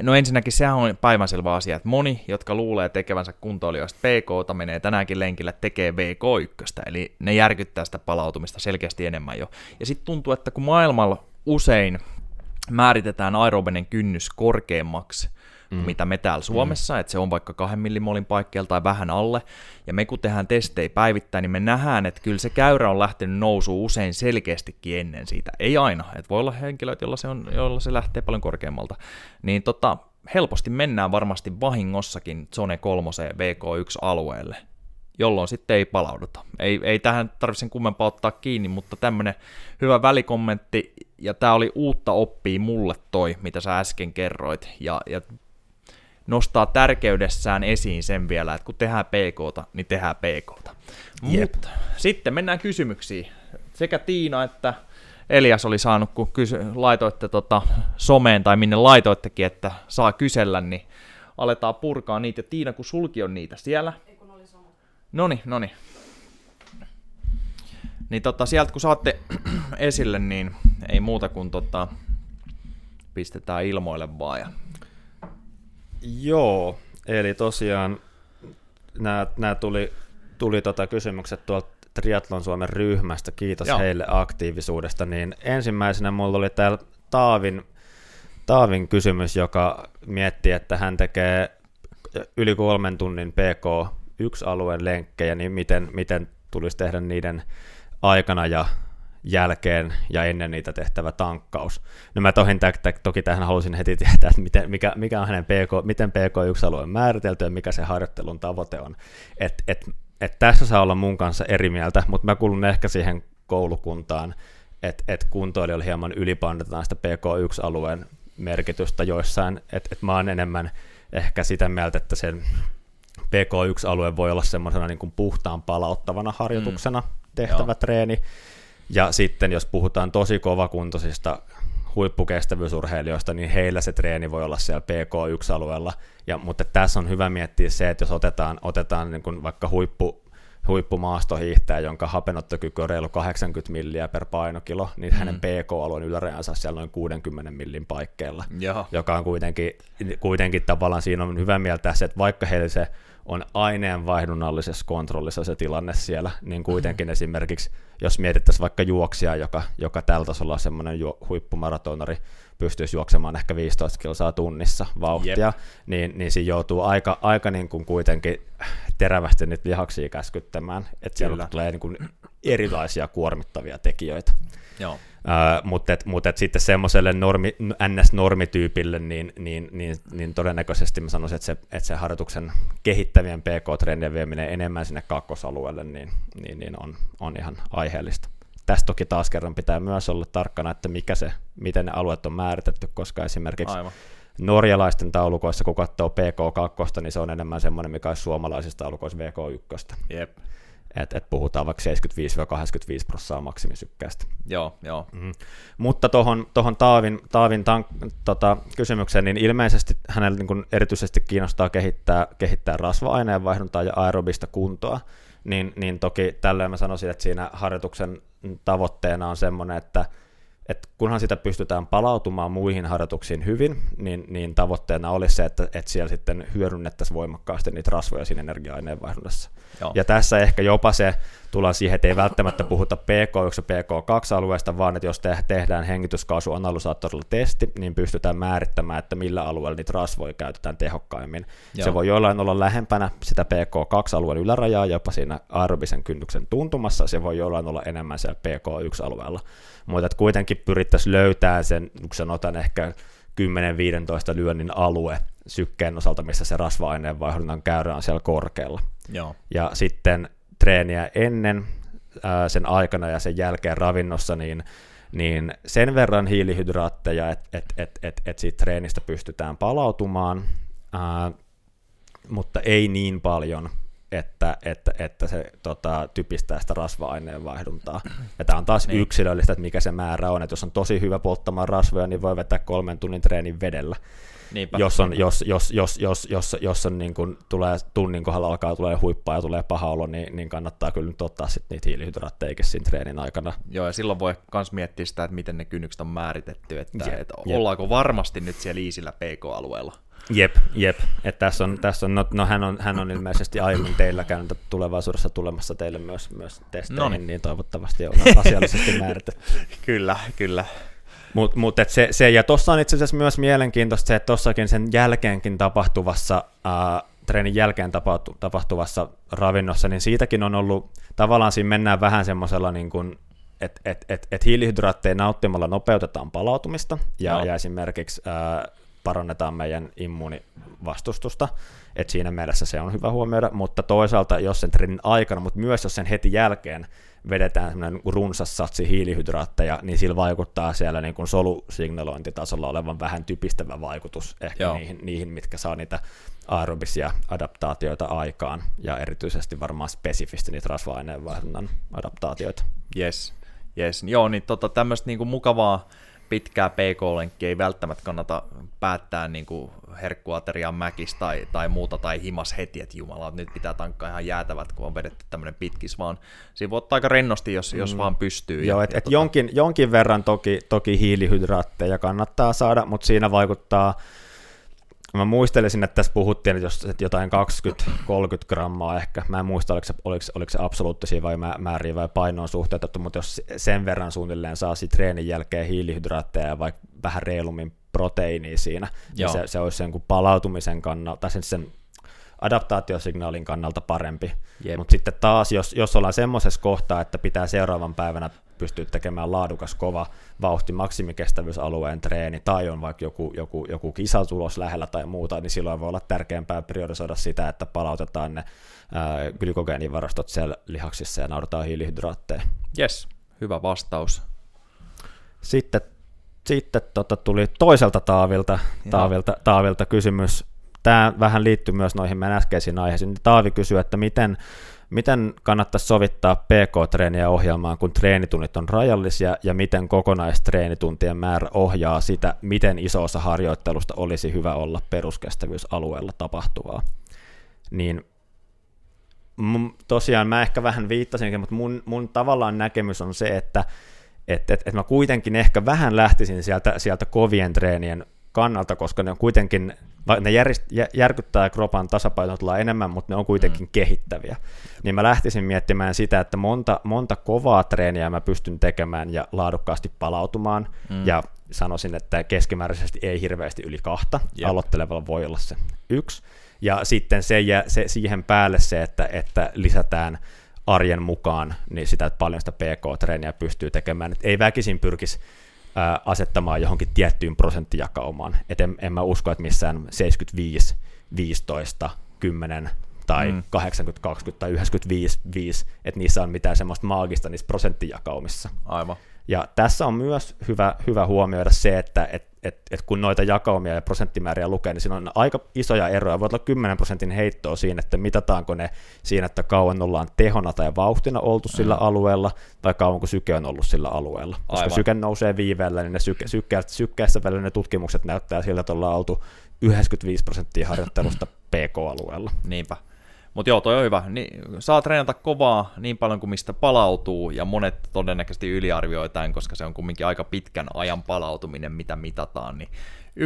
No ensinnäkin sehän on päivänselvä asia, että moni, jotka luulee tekevänsä kuntoilijoista PK, menee tänäänkin lenkillä tekee VK1, eli ne järkyttää sitä palautumista selkeästi enemmän jo. Ja sitten tuntuu, että kun maailmalla usein määritetään aerobenen kynnys korkeammaksi, mm. mitä me täällä Suomessa, mm. että se on vaikka kahden millimolin paikkeilla tai vähän alle, ja me kun tehdään testejä päivittäin, niin me nähdään, että kyllä se käyrä on lähtenyt nousuun usein selkeästikin ennen siitä. Ei aina, että voi olla henkilöitä, joilla se, on, joilla se lähtee paljon korkeammalta. Niin tota, helposti mennään varmasti vahingossakin Zone 3 VK1-alueelle, jolloin sitten ei palauduta. Ei, ei tähän tarvitse sen kummempaa ottaa kiinni, mutta tämmöinen hyvä välikommentti, ja tämä oli uutta oppia mulle toi, mitä sä äsken kerroit, ja, ja nostaa tärkeydessään esiin sen vielä, että kun tehdään PKta, niin tehdään PKta. Mutta sitten mennään kysymyksiin. Sekä Tiina että Elias oli saanut, kun kysy- laitoitte tota someen tai minne laitoittekin, että saa kysellä, niin aletaan purkaa niitä. Ja Tiina, kun sulki on niitä siellä, Noni, noni. Niin tota, sieltä kun saatte esille, niin ei muuta kuin tota, pistetään ilmoille vaan. Ja... Joo, eli tosiaan nämä tuli, tuli tota kysymykset tuolta Triathlon Suomen ryhmästä, kiitos Joo. heille aktiivisuudesta, niin ensimmäisenä mulla oli täällä Taavin, Taavin kysymys, joka mietti, että hän tekee yli kolmen tunnin PK yksi alueen lenkkejä, niin miten, miten tulisi tehdä niiden aikana ja jälkeen ja ennen niitä tehtävä tankkaus. No mä tohin, toki tähän halusin heti tietää, että miten, mikä, mikä on hänen PK, miten PK1-alue on määritelty ja mikä se harjoittelun tavoite on. Et, et, et tässä saa olla mun kanssa eri mieltä, mutta mä kuulun ehkä siihen koulukuntaan, että et kuntoilijoilla hieman ylipainotetaan sitä PK1-alueen merkitystä joissain, että et mä oon enemmän ehkä sitä mieltä, että sen PK1-alue voi olla semmoisena niin kuin puhtaan palauttavana harjoituksena mm. tehtävä Joo. treeni. Ja sitten jos puhutaan tosi kovakuntoisista huippukestävyysurheilijoista, niin heillä se treeni voi olla siellä PK1-alueella. Ja, mutta tässä on hyvä miettiä se, että jos otetaan, otetaan niin kuin vaikka huippu, huippumaastohiihtäjä, jonka hapenottokyky on reilu 80 milliä per painokilo, niin mm. hänen PK-alueen ylärajansa siellä noin 60 millin paikkeilla, Joo. joka on kuitenkin, kuitenkin tavallaan siinä on hyvä mieltä se, että vaikka heillä se on aineenvaihdunnallisessa kontrollissa se tilanne siellä, niin kuitenkin mm. esimerkiksi, jos mietittäisiin vaikka juoksia, joka, joka tällä tasolla on semmoinen ju- huippumaratonari, pystyisi juoksemaan ehkä 15 kilsaa tunnissa vauhtia, yep. niin, niin siinä joutuu aika, aika niin kuin kuitenkin terävästi niitä lihaksia käskyttämään, että siellä tulee niin kuin erilaisia kuormittavia tekijöitä. Joo. Uh, mutta et, mut et sitten semmoiselle normi, NS-normityypille, niin, niin, niin, niin todennäköisesti mä sanoisin, että se, että se harjoituksen kehittävien PK-trendien vieminen enemmän sinne kakkosalueelle, niin, niin, niin on, on ihan aiheellista. Tästä toki taas kerran pitää myös olla tarkkana, että mikä se, miten ne alueet on määritetty, koska esimerkiksi Aivan norjalaisten taulukoissa, kun katsoo PK2, niin se on enemmän semmoinen, mikä olisi suomalaisista taulukoissa VK1. Jep. Et, et puhutaan vaikka 75-85 prosenttia maksimisykkäistä. Joo, joo. Mm. Mutta tuohon tohon Taavin, Taavin tank, tota, kysymykseen, niin ilmeisesti hänellä niin kun erityisesti kiinnostaa kehittää, kehittää rasva-aineenvaihduntaa ja aerobista kuntoa, niin, niin toki tällöin mä sanoisin, että siinä harjoituksen tavoitteena on semmoinen, että että kunhan sitä pystytään palautumaan muihin harjoituksiin hyvin, niin, niin tavoitteena olisi se, että, että siellä sitten hyödynnettäisiin voimakkaasti niitä rasvoja siinä energia-aineenvaihdunnassa. Joo. Ja tässä ehkä jopa se, tullaan siihen, että ei välttämättä puhuta PK1 ja PK2-alueesta, vaan että jos te- tehdään hengityskaasuanalysaattorilla testi, niin pystytään määrittämään, että millä alueella niitä rasvoja käytetään tehokkaimmin. Joo. Se voi jollain olla lähempänä sitä PK2-alueen ylärajaa, jopa siinä aerobisen kynnyksen tuntumassa, se voi jollain olla enemmän siellä PK1-alueella. Mutta kuitenkin pyrittäisiin löytämään sen, kun sanotaan ehkä 10-15 lyönnin alue sykkeen osalta, missä se rasva-aineenvaihdunnan käyrä on siellä korkealla. Joo. Ja sitten treeniä ennen, sen aikana ja sen jälkeen ravinnossa, niin, niin sen verran hiilihydraatteja, että et, et, et, et siitä treenistä pystytään palautumaan, ää, mutta ei niin paljon, että, että, että se tota, typistää sitä rasva-aineen vaihduntaa. Ja tämä on taas niin. yksilöllistä, että mikä se määrä on. Että jos on tosi hyvä polttamaan rasvoja, niin voi vetää kolmen tunnin treenin vedellä. Niinpä. Jos, on, jos, jos, jos, jos, jos, jos on niin kun tulee tunnin kohdalla alkaa tulee huippaa ja tulee paha olo, niin, niin kannattaa kyllä nyt ottaa sit niitä hiilihydraatteja siinä treenin aikana. Joo, ja silloin voi myös miettiä sitä, että miten ne kynnykset on määritetty, että, jep, että jep. ollaanko varmasti nyt siellä iisillä PK-alueella. Jep, jep. Et tässä on, tässä on, no, no hän, on, hän on ilmeisesti aiemmin teillä käynyt tulevaisuudessa tulemassa teille myös, myös testeihin, Noniin. niin toivottavasti on asiallisesti määritetty. kyllä, kyllä. Mut, mut et se, se, ja tuossa on itse asiassa myös mielenkiintoista se, että tuossakin sen jälkeenkin tapahtuvassa, ää, treenin jälkeen tapahtu, tapahtuvassa ravinnossa, niin siitäkin on ollut, tavallaan siinä mennään vähän semmoisella niin kuin, että et, et, et hiilihydraatteja nauttimalla nopeutetaan palautumista, ja, no. ja esimerkiksi ää, parannetaan meidän immuunivastustusta, että siinä mielessä se on hyvä huomioida, mutta toisaalta jos sen treenin aikana, mutta myös jos sen heti jälkeen vedetään semmoinen runsas satsi hiilihydraatteja, niin sillä vaikuttaa siellä niin kuin solusignalointitasolla olevan vähän typistävä vaikutus ehkä niihin, niihin, mitkä saa niitä aerobisia adaptaatioita aikaan, ja erityisesti varmaan spesifisti niitä rasva-aineenvaihdunnan adaptaatioita. Yes, yes. Joo, niin tota, tämmöistä niinku mukavaa pitkää PK-lenkkiä ei välttämättä kannata päättää niin kuin herkkuaterian mäkis tai, tai muuta tai himas heti, että jumala, nyt pitää tankkaa ihan jäätävät, kun on vedetty tämmöinen pitkis, vaan siinä voi ottaa aika rennosti, jos, jos mm. vaan pystyy. Joo, että et tota... jonkin, jonkin verran toki, toki hiilihydraatteja kannattaa saada, mutta siinä vaikuttaa Mä muistelisin, että tässä puhuttiin, että jos että jotain 20-30 grammaa ehkä, mä en muista, oliko se, oliko, oliko se absoluuttisia vai määriä vai painoon suhteutettu, mutta jos sen verran suunnilleen saa sit treenin jälkeen hiilihydraatteja ja vaikka vähän reilummin proteiinia siinä, niin se, se olisi sen kuin palautumisen kannalta, tai sen, sen adaptaatiosignaalin kannalta parempi. Mutta sitten taas, jos, jos ollaan semmoisessa kohtaa, että pitää seuraavan päivänä pystyy tekemään laadukas, kova vauhti maksimikestävyysalueen treeni, tai on vaikka joku, joku, joku kisatulos lähellä tai muuta, niin silloin voi olla tärkeämpää priorisoida sitä, että palautetaan ne ää, glykogeenivarastot siellä lihaksissa ja naudataan hiilihydraatteja. Yes, hyvä vastaus. Sitten, sitten tota, tuli toiselta taavilta, taavilta, taavilta kysymys. Tämä vähän liittyy myös noihin meidän äskeisiin aiheisiin. Taavi kysyy, että miten Miten kannattaisi sovittaa PK-treeniä ohjelmaan, kun treenitunnit on rajallisia, ja miten kokonaistreenituntien määrä ohjaa sitä, miten iso osa harjoittelusta olisi hyvä olla peruskestävyysalueella tapahtuvaa? Niin tosiaan mä ehkä vähän viittasinkin, mutta mun, mun tavallaan näkemys on se, että et, et, et mä kuitenkin ehkä vähän lähtisin sieltä, sieltä kovien treenien kannalta, koska ne on kuitenkin, ne järjest, järkyttää kropan tasapainotulla enemmän, mutta ne on kuitenkin mm. kehittäviä. Niin mä lähtisin miettimään sitä, että monta, monta kovaa treeniä mä pystyn tekemään ja laadukkaasti palautumaan, mm. ja sanoisin, että keskimääräisesti ei hirveästi yli kahta, yep. aloittelevalla voi olla se yksi, ja sitten se, se siihen päälle se, että, että lisätään arjen mukaan niin sitä, että paljon sitä PK-treeniä pystyy tekemään. Et ei väkisin pyrkisi ää, asettamaan johonkin tiettyyn prosenttijakaumaan. Et en, en mä usko, että missään 75, 15, 10 tai mm. 80, 20 tai 95, 5, että niissä on mitään semmoista maagista niissä prosenttijakaumissa. Aivan. Ja tässä on myös hyvä, hyvä huomioida se, että et, et, et kun noita jakaumia ja prosenttimääriä lukee, niin siinä on aika isoja eroja. Voi olla 10 prosentin heittoa siinä, että mitataanko ne siinä, että kauan ollaan tehona tai vauhtina oltu sillä mm. alueella, tai kauan kun syke on ollut sillä alueella. Koska Aivan. syke nousee viiveellä, niin ne syke, syke, sykkeessä välillä ne tutkimukset näyttää siltä, että ollaan oltu 95 prosenttia harjoittelusta PK-alueella. Niinpä. Mutta joo, toi on hyvä. Niin, saa treenata kovaa niin paljon kuin mistä palautuu, ja monet todennäköisesti yliarvioi tämän, koska se on kumminkin aika pitkän ajan palautuminen, mitä mitataan. Niin 1-2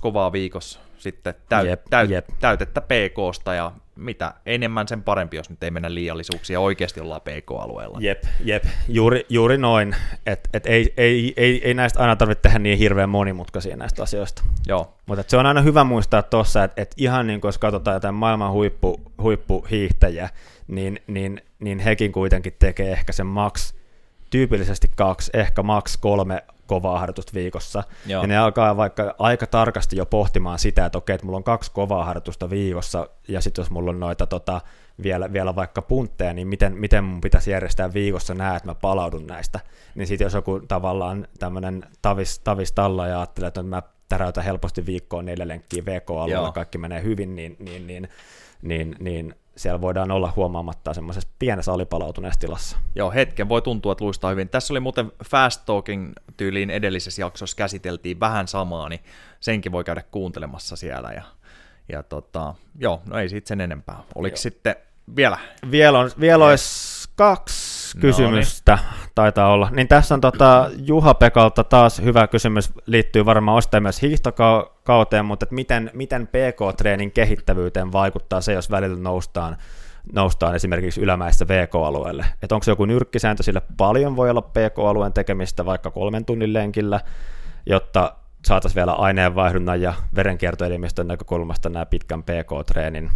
kovaa viikossa sitten täyt, jep, täyt, jep. täytettä PKsta ja mitä enemmän sen parempi, jos nyt ei mennä liiallisuuksia, oikeasti ollaan PK-alueella. Jep, jep. Juuri, juuri noin, että et ei, ei, ei, ei, näistä aina tarvitse tehdä niin hirveän monimutkaisia näistä asioista. Joo. Mutta se on aina hyvä muistaa tuossa, että et ihan niin kuin jos katsotaan jotain maailman huippu, huippuhiihtäjiä, niin, niin, niin hekin kuitenkin tekee ehkä sen maks, tyypillisesti kaksi, ehkä maks kolme kovaa harjoitusta viikossa. Joo. Ja ne alkaa vaikka aika tarkasti jo pohtimaan sitä, että okei, että mulla on kaksi kovaa harjoitusta viikossa, ja sitten jos mulla on noita tota, vielä, vielä vaikka puntteja, niin miten, miten mun pitäisi järjestää viikossa nämä, että mä palaudun näistä. Niin sitten jos joku tavallaan tämmöinen tavis, tavis talla ja ajattelee, että mä täräytän helposti viikkoon neljä lenkkiä VK-alueella, kaikki menee hyvin, niin, niin, niin, niin, niin siellä voidaan olla huomaamatta semmoisessa pienessä alipalautuneessa tilassa. Joo, hetken voi tuntua, että luistaa hyvin. Tässä oli muuten Fast Talking tyyliin edellisessä jaksossa käsiteltiin vähän samaa, niin senkin voi käydä kuuntelemassa siellä. Ja, ja tota, joo, no ei siitä sen enempää. Oliko joo. sitten vielä? Vielä, on, vielä olisi kaksi kysymystä, no niin. Taitaa olla. Niin tässä on tota, Juha Pekalta taas hyvä kysymys, liittyy varmaan osteen myös hiihtokauteen, mutta että miten, miten PK-treenin kehittävyyteen vaikuttaa se, jos välillä noustaan, noustaan esimerkiksi ylämäistä VK-alueelle. Että onko se joku nyrkkisääntö, sille paljon voi olla PK-alueen tekemistä vaikka kolmen tunnin lenkillä, jotta saataisiin vielä aineenvaihdunnan ja verenkiertoelimistön näkökulmasta nämä pitkän PK-treenin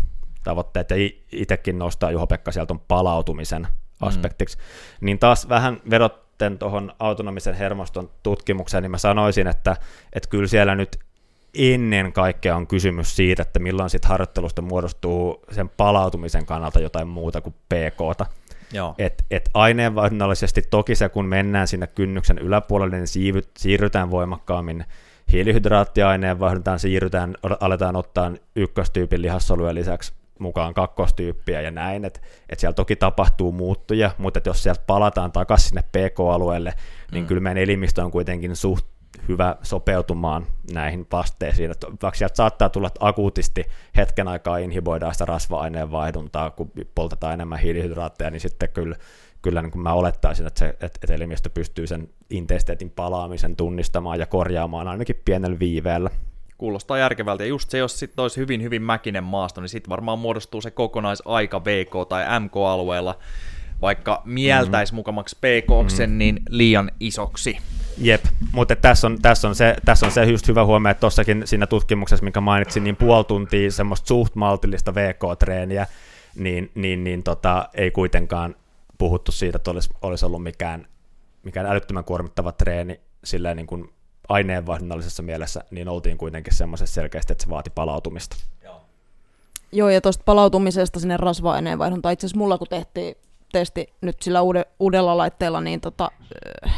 tavoitteet, ja itsekin nostaa Juho-Pekka sieltä on palautumisen aspektiksi, mm. niin taas vähän vedotten tuohon autonomisen hermoston tutkimukseen, niin mä sanoisin, että, että kyllä siellä nyt ennen kaikkea on kysymys siitä, että milloin sit harjoittelusta muodostuu sen palautumisen kannalta jotain muuta kuin PKta. Et, et aineenvaihdunnallisesti toki se, kun mennään sinne kynnyksen yläpuolelle, niin siivy, siirrytään voimakkaammin hiilihydraattiaineenvaihduntaan, siirrytään, aletaan ottaa ykköstyypin lihassolujen lisäksi mukaan kakkostyyppiä ja näin, että et siellä toki tapahtuu muuttuja, mutta et jos sieltä palataan takaisin sinne PK-alueelle, niin mm. kyllä meidän elimistö on kuitenkin suht hyvä sopeutumaan näihin vasteisiin. Että vaikka sieltä saattaa tulla että akuutisti hetken aikaa inhiboidaan sitä rasva-aineen vaihduntaa, kun poltetaan enemmän hiilihydraatteja, niin sitten kyllä, kyllä niin kuin mä olettaisin, että, se, että, että elimistö pystyy sen intesteetin palaamisen tunnistamaan ja korjaamaan ainakin pienellä viiveellä. Kuulostaa järkevältä, ja just se, jos sitten olisi hyvin, hyvin mäkinen maasto, niin sitten varmaan muodostuu se kokonaisaika VK- tai MK-alueella, vaikka mieltäisi mm-hmm. mukamaksi PK, mm-hmm. niin liian isoksi. Jep, mutta tässä on, tässä, on se, tässä on se just hyvä huomio, että tuossakin siinä tutkimuksessa, minkä mainitsin, niin puoli tuntia semmoista suht maltillista VK-treeniä, niin, niin, niin tota, ei kuitenkaan puhuttu siitä, että olisi, olisi ollut mikään, mikään älyttömän kuormittava treeni silleen niin kuin aineenvaihdunnallisessa mielessä, niin oltiin kuitenkin semmoisessa selkeästi, että se vaati palautumista. Joo, Joo ja tuosta palautumisesta sinne rasva-aineenvaihduntaan, itse asiassa mulla kun tehtiin testi nyt sillä uude, uudella laitteella, niin tota, äh,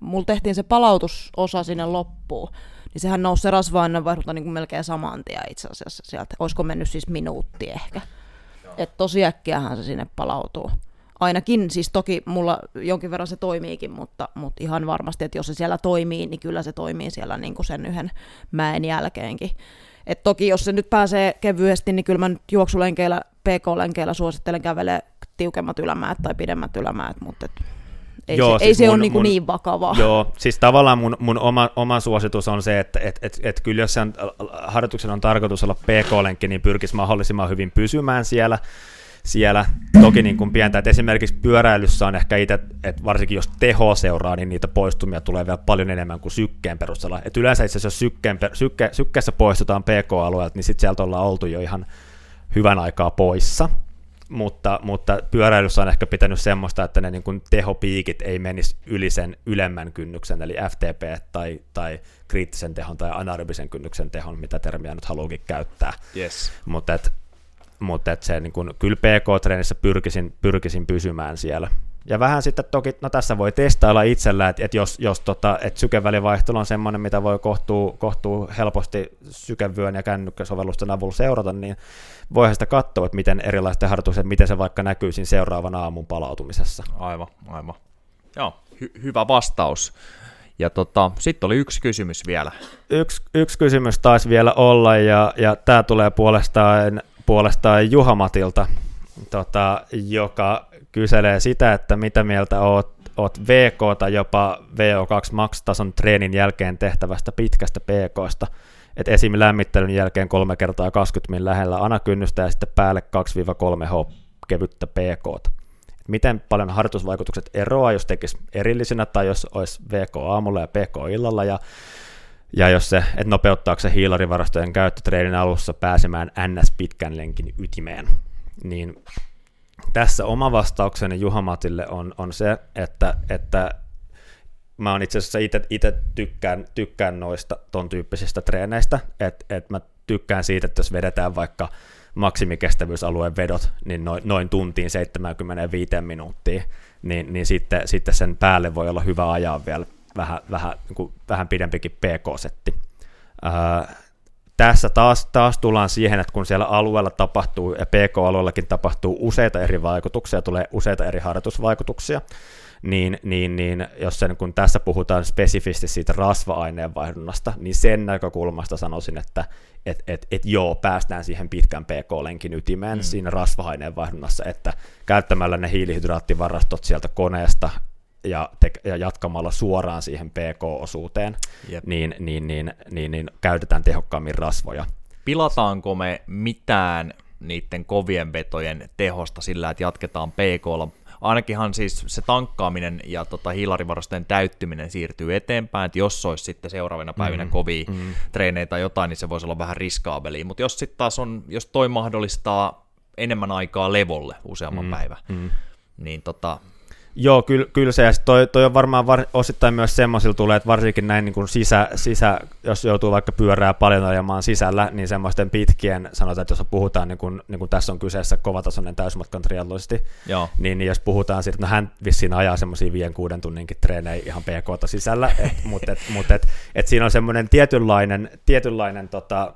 mulla tehtiin se palautusosa sinne loppuun, niin sehän nousi se rasva-aineenvaihdunta niin kuin melkein saman tien itse asiassa sieltä. Olisiko mennyt siis minuutti ehkä. Että tosi äkkiähän se sinne palautuu ainakin, siis toki mulla jonkin verran se toimiikin, mutta, mutta ihan varmasti, että jos se siellä toimii, niin kyllä se toimii siellä niin kuin sen yhden mäen jälkeenkin. Et toki jos se nyt pääsee kevyesti, niin kyllä mä nyt juoksulenkeillä, pk-lenkeillä suosittelen kävelee tiukemmat ylämäät tai pidemmät ylämäät, mutta et ei joo, se, siis ei se mun, ole niin, mun, niin vakavaa. Joo, siis tavallaan mun, mun oma, oma suositus on se, että et, et, et kyllä jos sen harjoituksen on tarkoitus olla pk-lenkki, niin pyrkisi mahdollisimman hyvin pysymään siellä, siellä. Toki niin kuin pientä, että esimerkiksi pyöräilyssä on ehkä itse, että varsinkin jos teho seuraa, niin niitä poistumia tulee vielä paljon enemmän kuin sykkeen perusteella. Et yleensä itse asiassa jos sykkeen, sykke, sykkeessä poistutaan PK-alueelta, niin sitten sieltä ollaan oltu jo ihan hyvän aikaa poissa. mutta, mutta pyöräilyssä on ehkä pitänyt semmoista, että ne niin kuin tehopiikit ei menisi yli sen ylemmän kynnyksen, eli FTP tai, tai kriittisen tehon tai anaerobisen kynnyksen tehon, mitä termiä nyt haluukin käyttää. Yes. Mutta et, mutta et se niin kun, kyllä PK-treenissä pyrkisin, pyrkisin pysymään siellä. Ja vähän sitten toki, no tässä voi testailla itsellä, että, että jos, jos tota, että sykevälivaihtelu on semmoinen, mitä voi kohtuu, kohtuu helposti sykevyön ja kännykkäsovellusten avulla seurata, niin voihan sitä katsoa, että miten erilaiset harjoitukset, miten se vaikka näkyy siinä seuraavan aamun palautumisessa. Aivan, aivan. Joo, hy- hyvä vastaus. Ja tota, sitten oli yksi kysymys vielä. Yksi, yksi kysymys taisi vielä olla, ja, ja tämä tulee puolestaan, puolestaan Juha Matilta, tota, joka kyselee sitä, että mitä mieltä oot, oot VK tai jopa VO2 max-tason treenin jälkeen tehtävästä pitkästä PKsta, että esim. lämmittelyn jälkeen kolme kertaa 20 min lähellä anakynnystä ja sitten päälle 2-3 H kevyttä PK. Miten paljon harjoitusvaikutukset eroaa, jos tekisi erillisinä tai jos olisi VK aamulla ja PK illalla ja ja jos se, että nopeuttaako se hiilarivarastojen käyttö treenin alussa pääsemään NS. pitkän lenkin ytimeen, niin tässä oma vastaukseni Juhamatille on, on se, että, että mä oon itse asiassa itse tykkään, tykkään noista ton tyyppisistä treeneistä, että et mä tykkään siitä, että jos vedetään vaikka maksimikestävyysalueen vedot, niin noin, noin tuntiin 75 minuuttia, niin, niin sitten, sitten sen päälle voi olla hyvä ajaa vielä vähän, vähän, niin kuin, vähän pidempikin PK-setti. Ää, tässä taas, taas tullaan siihen, että kun siellä alueella tapahtuu, ja PK-alueellakin tapahtuu useita eri vaikutuksia, tulee useita eri harjoitusvaikutuksia, niin, niin, niin jos sen, kun tässä puhutaan spesifisti siitä rasva-aineenvaihdunnasta, niin sen näkökulmasta sanoisin, että et, et, et joo, päästään siihen pitkän PK-lenkin ytimeen mm. siinä rasva-aineenvaihdunnassa, että käyttämällä ne hiilihydraattivarastot sieltä koneesta ja, te- ja jatkamalla suoraan siihen PK-osuuteen, yep. niin, niin, niin, niin, niin käytetään tehokkaammin rasvoja. Pilataanko me mitään niiden kovien vetojen tehosta sillä, että jatketaan PKlla? Ainakinhan siis se tankkaaminen ja tota hiilarivarosten täyttyminen siirtyy eteenpäin, että jos olisi sitten seuraavina päivinä mm, kovia mm. treenejä tai jotain, niin se voisi olla vähän riskaabelia, mutta jos sitten taas on, jos toi mahdollistaa enemmän aikaa levolle useamman mm, päivän, mm. niin tota, Joo, kyllä, kyllä se, ja toi, toi on varmaan var, osittain myös semmoisilla tulee, että varsinkin näin niin kuin sisä, sisä, jos joutuu vaikka pyörää paljon ajamaan sisällä, niin semmoisten pitkien, sanotaan, että jos puhutaan, niin kuin, niin kuin tässä on kyseessä kovatasoinen täysmatkan triatloisti, niin, niin jos puhutaan siitä, että no hän vissiin ajaa semmoisia viien kuuden tunninkin treenejä ihan pk sisällä, et, mutta et, mut et, et siinä on semmoinen tietynlainen, tietynlainen tota,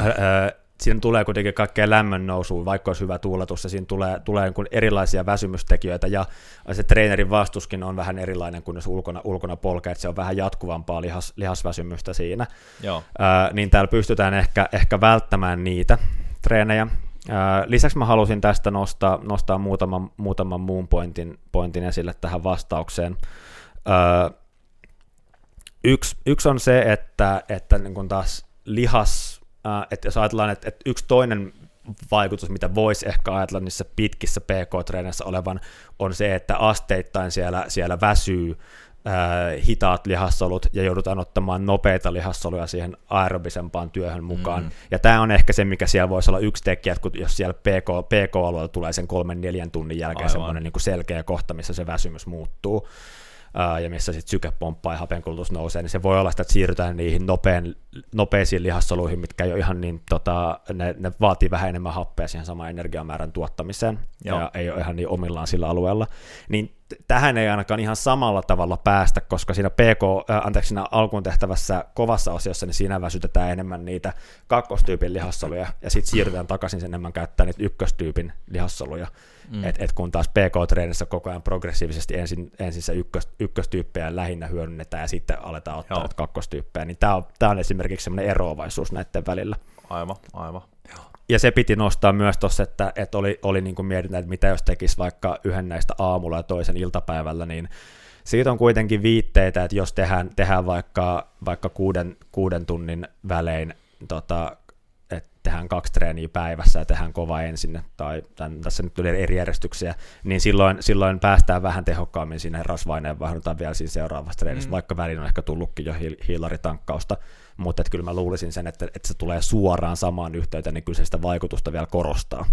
öö, siinä tulee kuitenkin kaikkea lämmön nousua, vaikka olisi hyvä tuuletus, ja siinä tulee, tulee niin erilaisia väsymystekijöitä, ja se treenerin vastuskin on vähän erilainen kuin jos ulkona, ulkona polkee, että se on vähän jatkuvampaa lihas, lihasväsymystä siinä. Joo. Ää, niin täällä pystytään ehkä, ehkä välttämään niitä treenejä. Ää, lisäksi mä halusin tästä nostaa, nostaa muutaman, muutaman muun pointin, pointin esille tähän vastaukseen. Ää, yksi, yksi on se, että, että niin kun taas lihas että jos ajatellaan, että, että yksi toinen vaikutus, mitä voisi ehkä ajatella niissä pitkissä PK-treeneissä olevan, on se, että asteittain siellä, siellä väsyy ää, hitaat lihassolut ja joudutaan ottamaan nopeita lihassoluja siihen aerobisempaan työhön mukaan. Mm. Ja tämä on ehkä se, mikä siellä voisi olla yksi tekijä, että kun jos siellä PK, PK-alueella tulee sen kolmen neljän tunnin jälkeen semmoinen niin selkeä kohta, missä se väsymys muuttuu, ja missä sitten syke pomppaa ja hapenkulutus nousee, niin se voi olla sitä, että siirrytään niihin nopein, nopeisiin lihassoluihin, mitkä ei ole ihan niin, tota, ne, ne vaatii vähän enemmän happea siihen saman energiamäärän tuottamiseen, Joo. ja ei ole ihan niin omillaan sillä alueella. Niin tähän ei ainakaan ihan samalla tavalla päästä, koska siinä PK, äh, anteeksi, siinä alkuun tehtävässä kovassa osiossa, niin siinä väsytetään enemmän niitä kakkostyypin lihassoluja, ja sitten siirrytään takaisin sen enemmän käyttää niitä ykköstyypin lihassoluja. Mm. Et, et kun taas PK-treenissä koko ajan progressiivisesti ensin, ensin se ykkös, ykköstyyppejä lähinnä hyödynnetään ja sitten aletaan ottaa kakkostyyppejä, niin tämä on, tää on esimerkiksi semmoinen eroavaisuus näiden välillä. Aivan, aivan. Ja se piti nostaa myös tuossa, että, että oli, oli niin kuin mietintä, että mitä jos tekisi vaikka yhden näistä aamulla ja toisen iltapäivällä, niin siitä on kuitenkin viitteitä, että jos tehdään, tehdään vaikka, vaikka kuuden, kuuden tunnin välein tota, tehdään kaksi treeniä päivässä ja tehdään kova ensin, tai tämän, tässä nyt tuli eri järjestyksiä, niin silloin, silloin päästään vähän tehokkaammin sinne rasvaineen vaihduntaan vielä siinä seuraavassa treenissä, mm. vaikka välin on ehkä tullutkin jo hiilaritankkausta, mutta että kyllä mä luulisin sen, että, että se tulee suoraan samaan yhteyteen, niin kyllä se sitä vaikutusta vielä korostaa.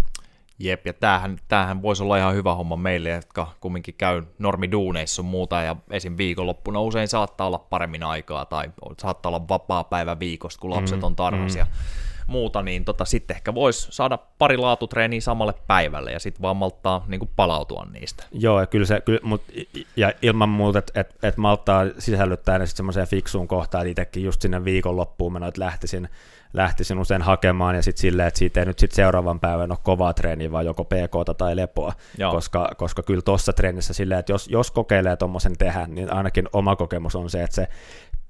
Jep, ja tämähän, tämähän voisi olla ihan hyvä homma meille, jotka kumminkin käy normiduuneissa sun muuta, ja esim. viikonloppuna usein saattaa olla paremmin aikaa, tai saattaa olla vapaa päivä viikosta, kun lapset mm, on tarhassa, mm. ja muuta, niin tota, sitten ehkä voisi saada pari laatutreeniä samalle päivälle, ja sitten vaan malttaa niin kuin palautua niistä. Joo, ja kyllä se, kyllä, mut, ja ilman muuta, että et, et malttaa sisällyttää ne sitten semmoiseen fiksuun kohtaan, itsekin just sinne viikonloppuun että lähtisin lähtisin usein hakemaan, ja sitten silleen, että siitä ei nyt sit seuraavan päivän ole kovaa treeniä, vaan joko PK tai lepoa, koska, koska kyllä tuossa treenissä silleen, että jos, jos kokeilee tuommoisen tehdä, niin ainakin oma kokemus on se, että se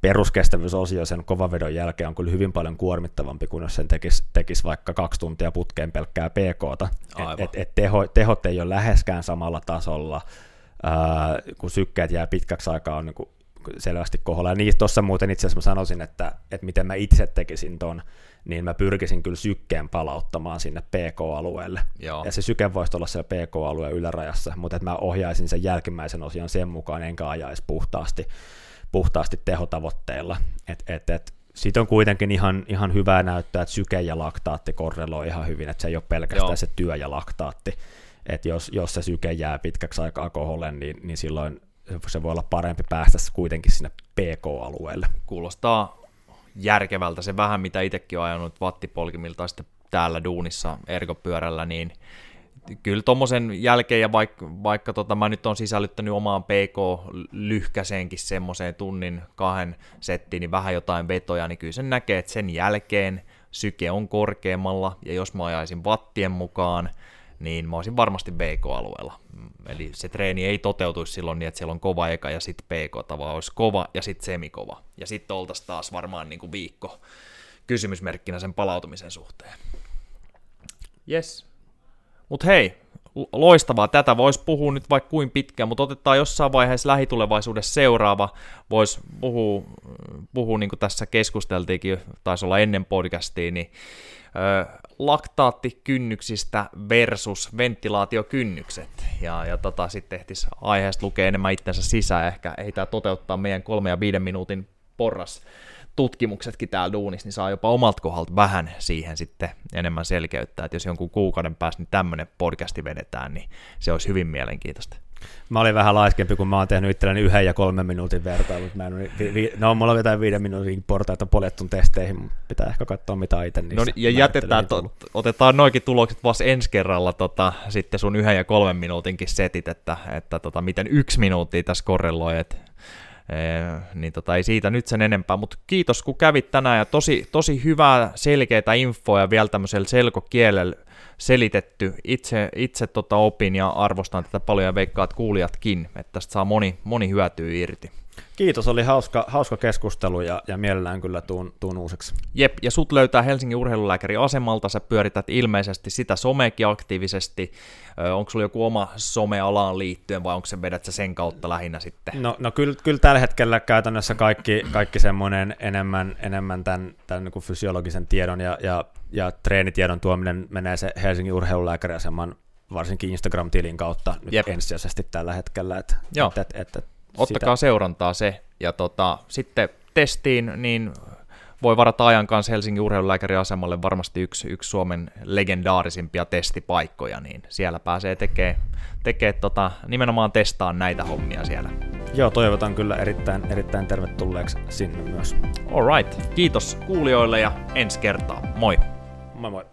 peruskestävyysosio sen kovavedon jälkeen on kyllä hyvin paljon kuormittavampi kuin jos sen tekisi, tekisi vaikka kaksi tuntia putkeen pelkkää PKta. Et, et, et teho, tehot ei ole läheskään samalla tasolla, ää, kun sykkeet jää pitkäksi aikaa on niin selvästi koholla. Ja niin tuossa muuten itse asiassa mä sanoisin, että, että miten mä itse tekisin ton, niin mä pyrkisin kyllä sykkeen palauttamaan sinne PK-alueelle. Joo. Ja se syke voisi olla siellä PK-alueen ylärajassa, mutta että mä ohjaisin sen jälkimmäisen osion sen mukaan, enkä ajaisi puhtaasti, puhtaasti tehotavoitteilla. Et, et, et, siitä on kuitenkin ihan, ihan hyvää näyttää, että syke ja laktaatti korreloi ihan hyvin, että se ei ole pelkästään Joo. se työ ja laktaatti. Että jos, jos se syke jää pitkäksi aikaa koholle, niin, niin silloin se voi olla parempi päästä kuitenkin sinne PK-alueelle. Kuulostaa järkevältä se vähän, mitä itsekin on ajanut vattipolkimilta sitten täällä duunissa ergopyörällä, niin kyllä tuommoisen jälkeen, ja vaikka, vaikka tota, mä nyt on sisällyttänyt omaan PK-lyhkäseenkin semmoiseen tunnin kahden settiin, niin vähän jotain vetoja, niin kyllä sen näkee, että sen jälkeen syke on korkeammalla, ja jos mä ajaisin wattien mukaan, niin mä olisin varmasti BK-alueella. Eli se treeni ei toteutuisi silloin niin, että siellä on kova eka ja sitten PK, vaan olisi kova ja sitten semikova. Ja sitten oltaisiin taas varmaan niin kuin viikko kysymysmerkkinä sen palautumisen suhteen. Yes. Mutta hei, loistavaa. Tätä voisi puhua nyt vaikka kuin pitkään, mutta otetaan jossain vaiheessa lähitulevaisuudessa seuraava. Voisi puhua, puhua niin kuin tässä keskusteltiinkin, taisi olla ennen podcastia, niin laktaattikynnyksistä versus ventilaatiokynnykset. Ja, ja tota, sitten tehtis aiheesta lukea enemmän itsensä sisään. Ehkä ei tämä toteuttaa meidän kolme ja viiden minuutin porras tutkimuksetkin täällä duunissa, niin saa jopa omalta kohdalta vähän siihen sitten enemmän selkeyttää, että jos jonkun kuukauden päästä niin tämmöinen podcasti vedetään, niin se olisi hyvin mielenkiintoista. Mä olin vähän laiskempi, kun mä oon tehnyt itselleni yhden ja kolmen minuutin vertailu. Mä en, vi, vi, no, mulla on jotain viiden minuutin portaita poljettun testeihin, mutta pitää ehkä katsoa mitä itse niissä. No, ja jätetään, to, otetaan noikin tulokset vasta ensi kerralla tota, sitten sun yhden ja kolmen minuutinkin setit, että, että tota, miten yksi minuutti tässä korreloi, että niin tota, ei siitä nyt sen enempää, mutta kiitos kun kävit tänään ja tosi, tosi hyvää selkeää infoa ja vielä tämmöisellä selkokielellä selitetty. Itse, itse tota opin ja arvostan tätä paljon ja veikkaat kuulijatkin, että tästä saa moni, moni hyötyä irti. Kiitos, oli hauska, hauska keskustelu ja, ja mielellään kyllä tuun, tuun uusiksi. Jep, ja sut löytää Helsingin urheilulääkäri asemalta, sä pyörität ilmeisesti sitä someekin aktiivisesti. onko sulla joku oma somealaan liittyen vai onko se vedät sä sen kautta lähinnä sitten? No, no kyllä, kyllä tällä hetkellä käytännössä kaikki, kaikki semmoinen enemmän, enemmän tämän, tämän niin fysiologisen tiedon ja, ja, ja treenitiedon tuominen menee se Helsingin urheilulääkäriaseman varsinkin Instagram-tilin kautta nyt Jep. ensisijaisesti tällä hetkellä. Et, Joo. Et, et, et, Ottakaa sitä. seurantaa se, ja tota, sitten testiin, niin voi varata ajan kanssa Helsingin urheilulääkäriasemalle varmasti yksi, yksi Suomen legendaarisimpia testipaikkoja, niin siellä pääsee tekemään tekee tota, nimenomaan testaa näitä hommia siellä. Joo, toivotan kyllä erittäin, erittäin tervetulleeksi sinne myös. Alright, kiitos kuulijoille ja ensi kertaa. Moi! Moi moi!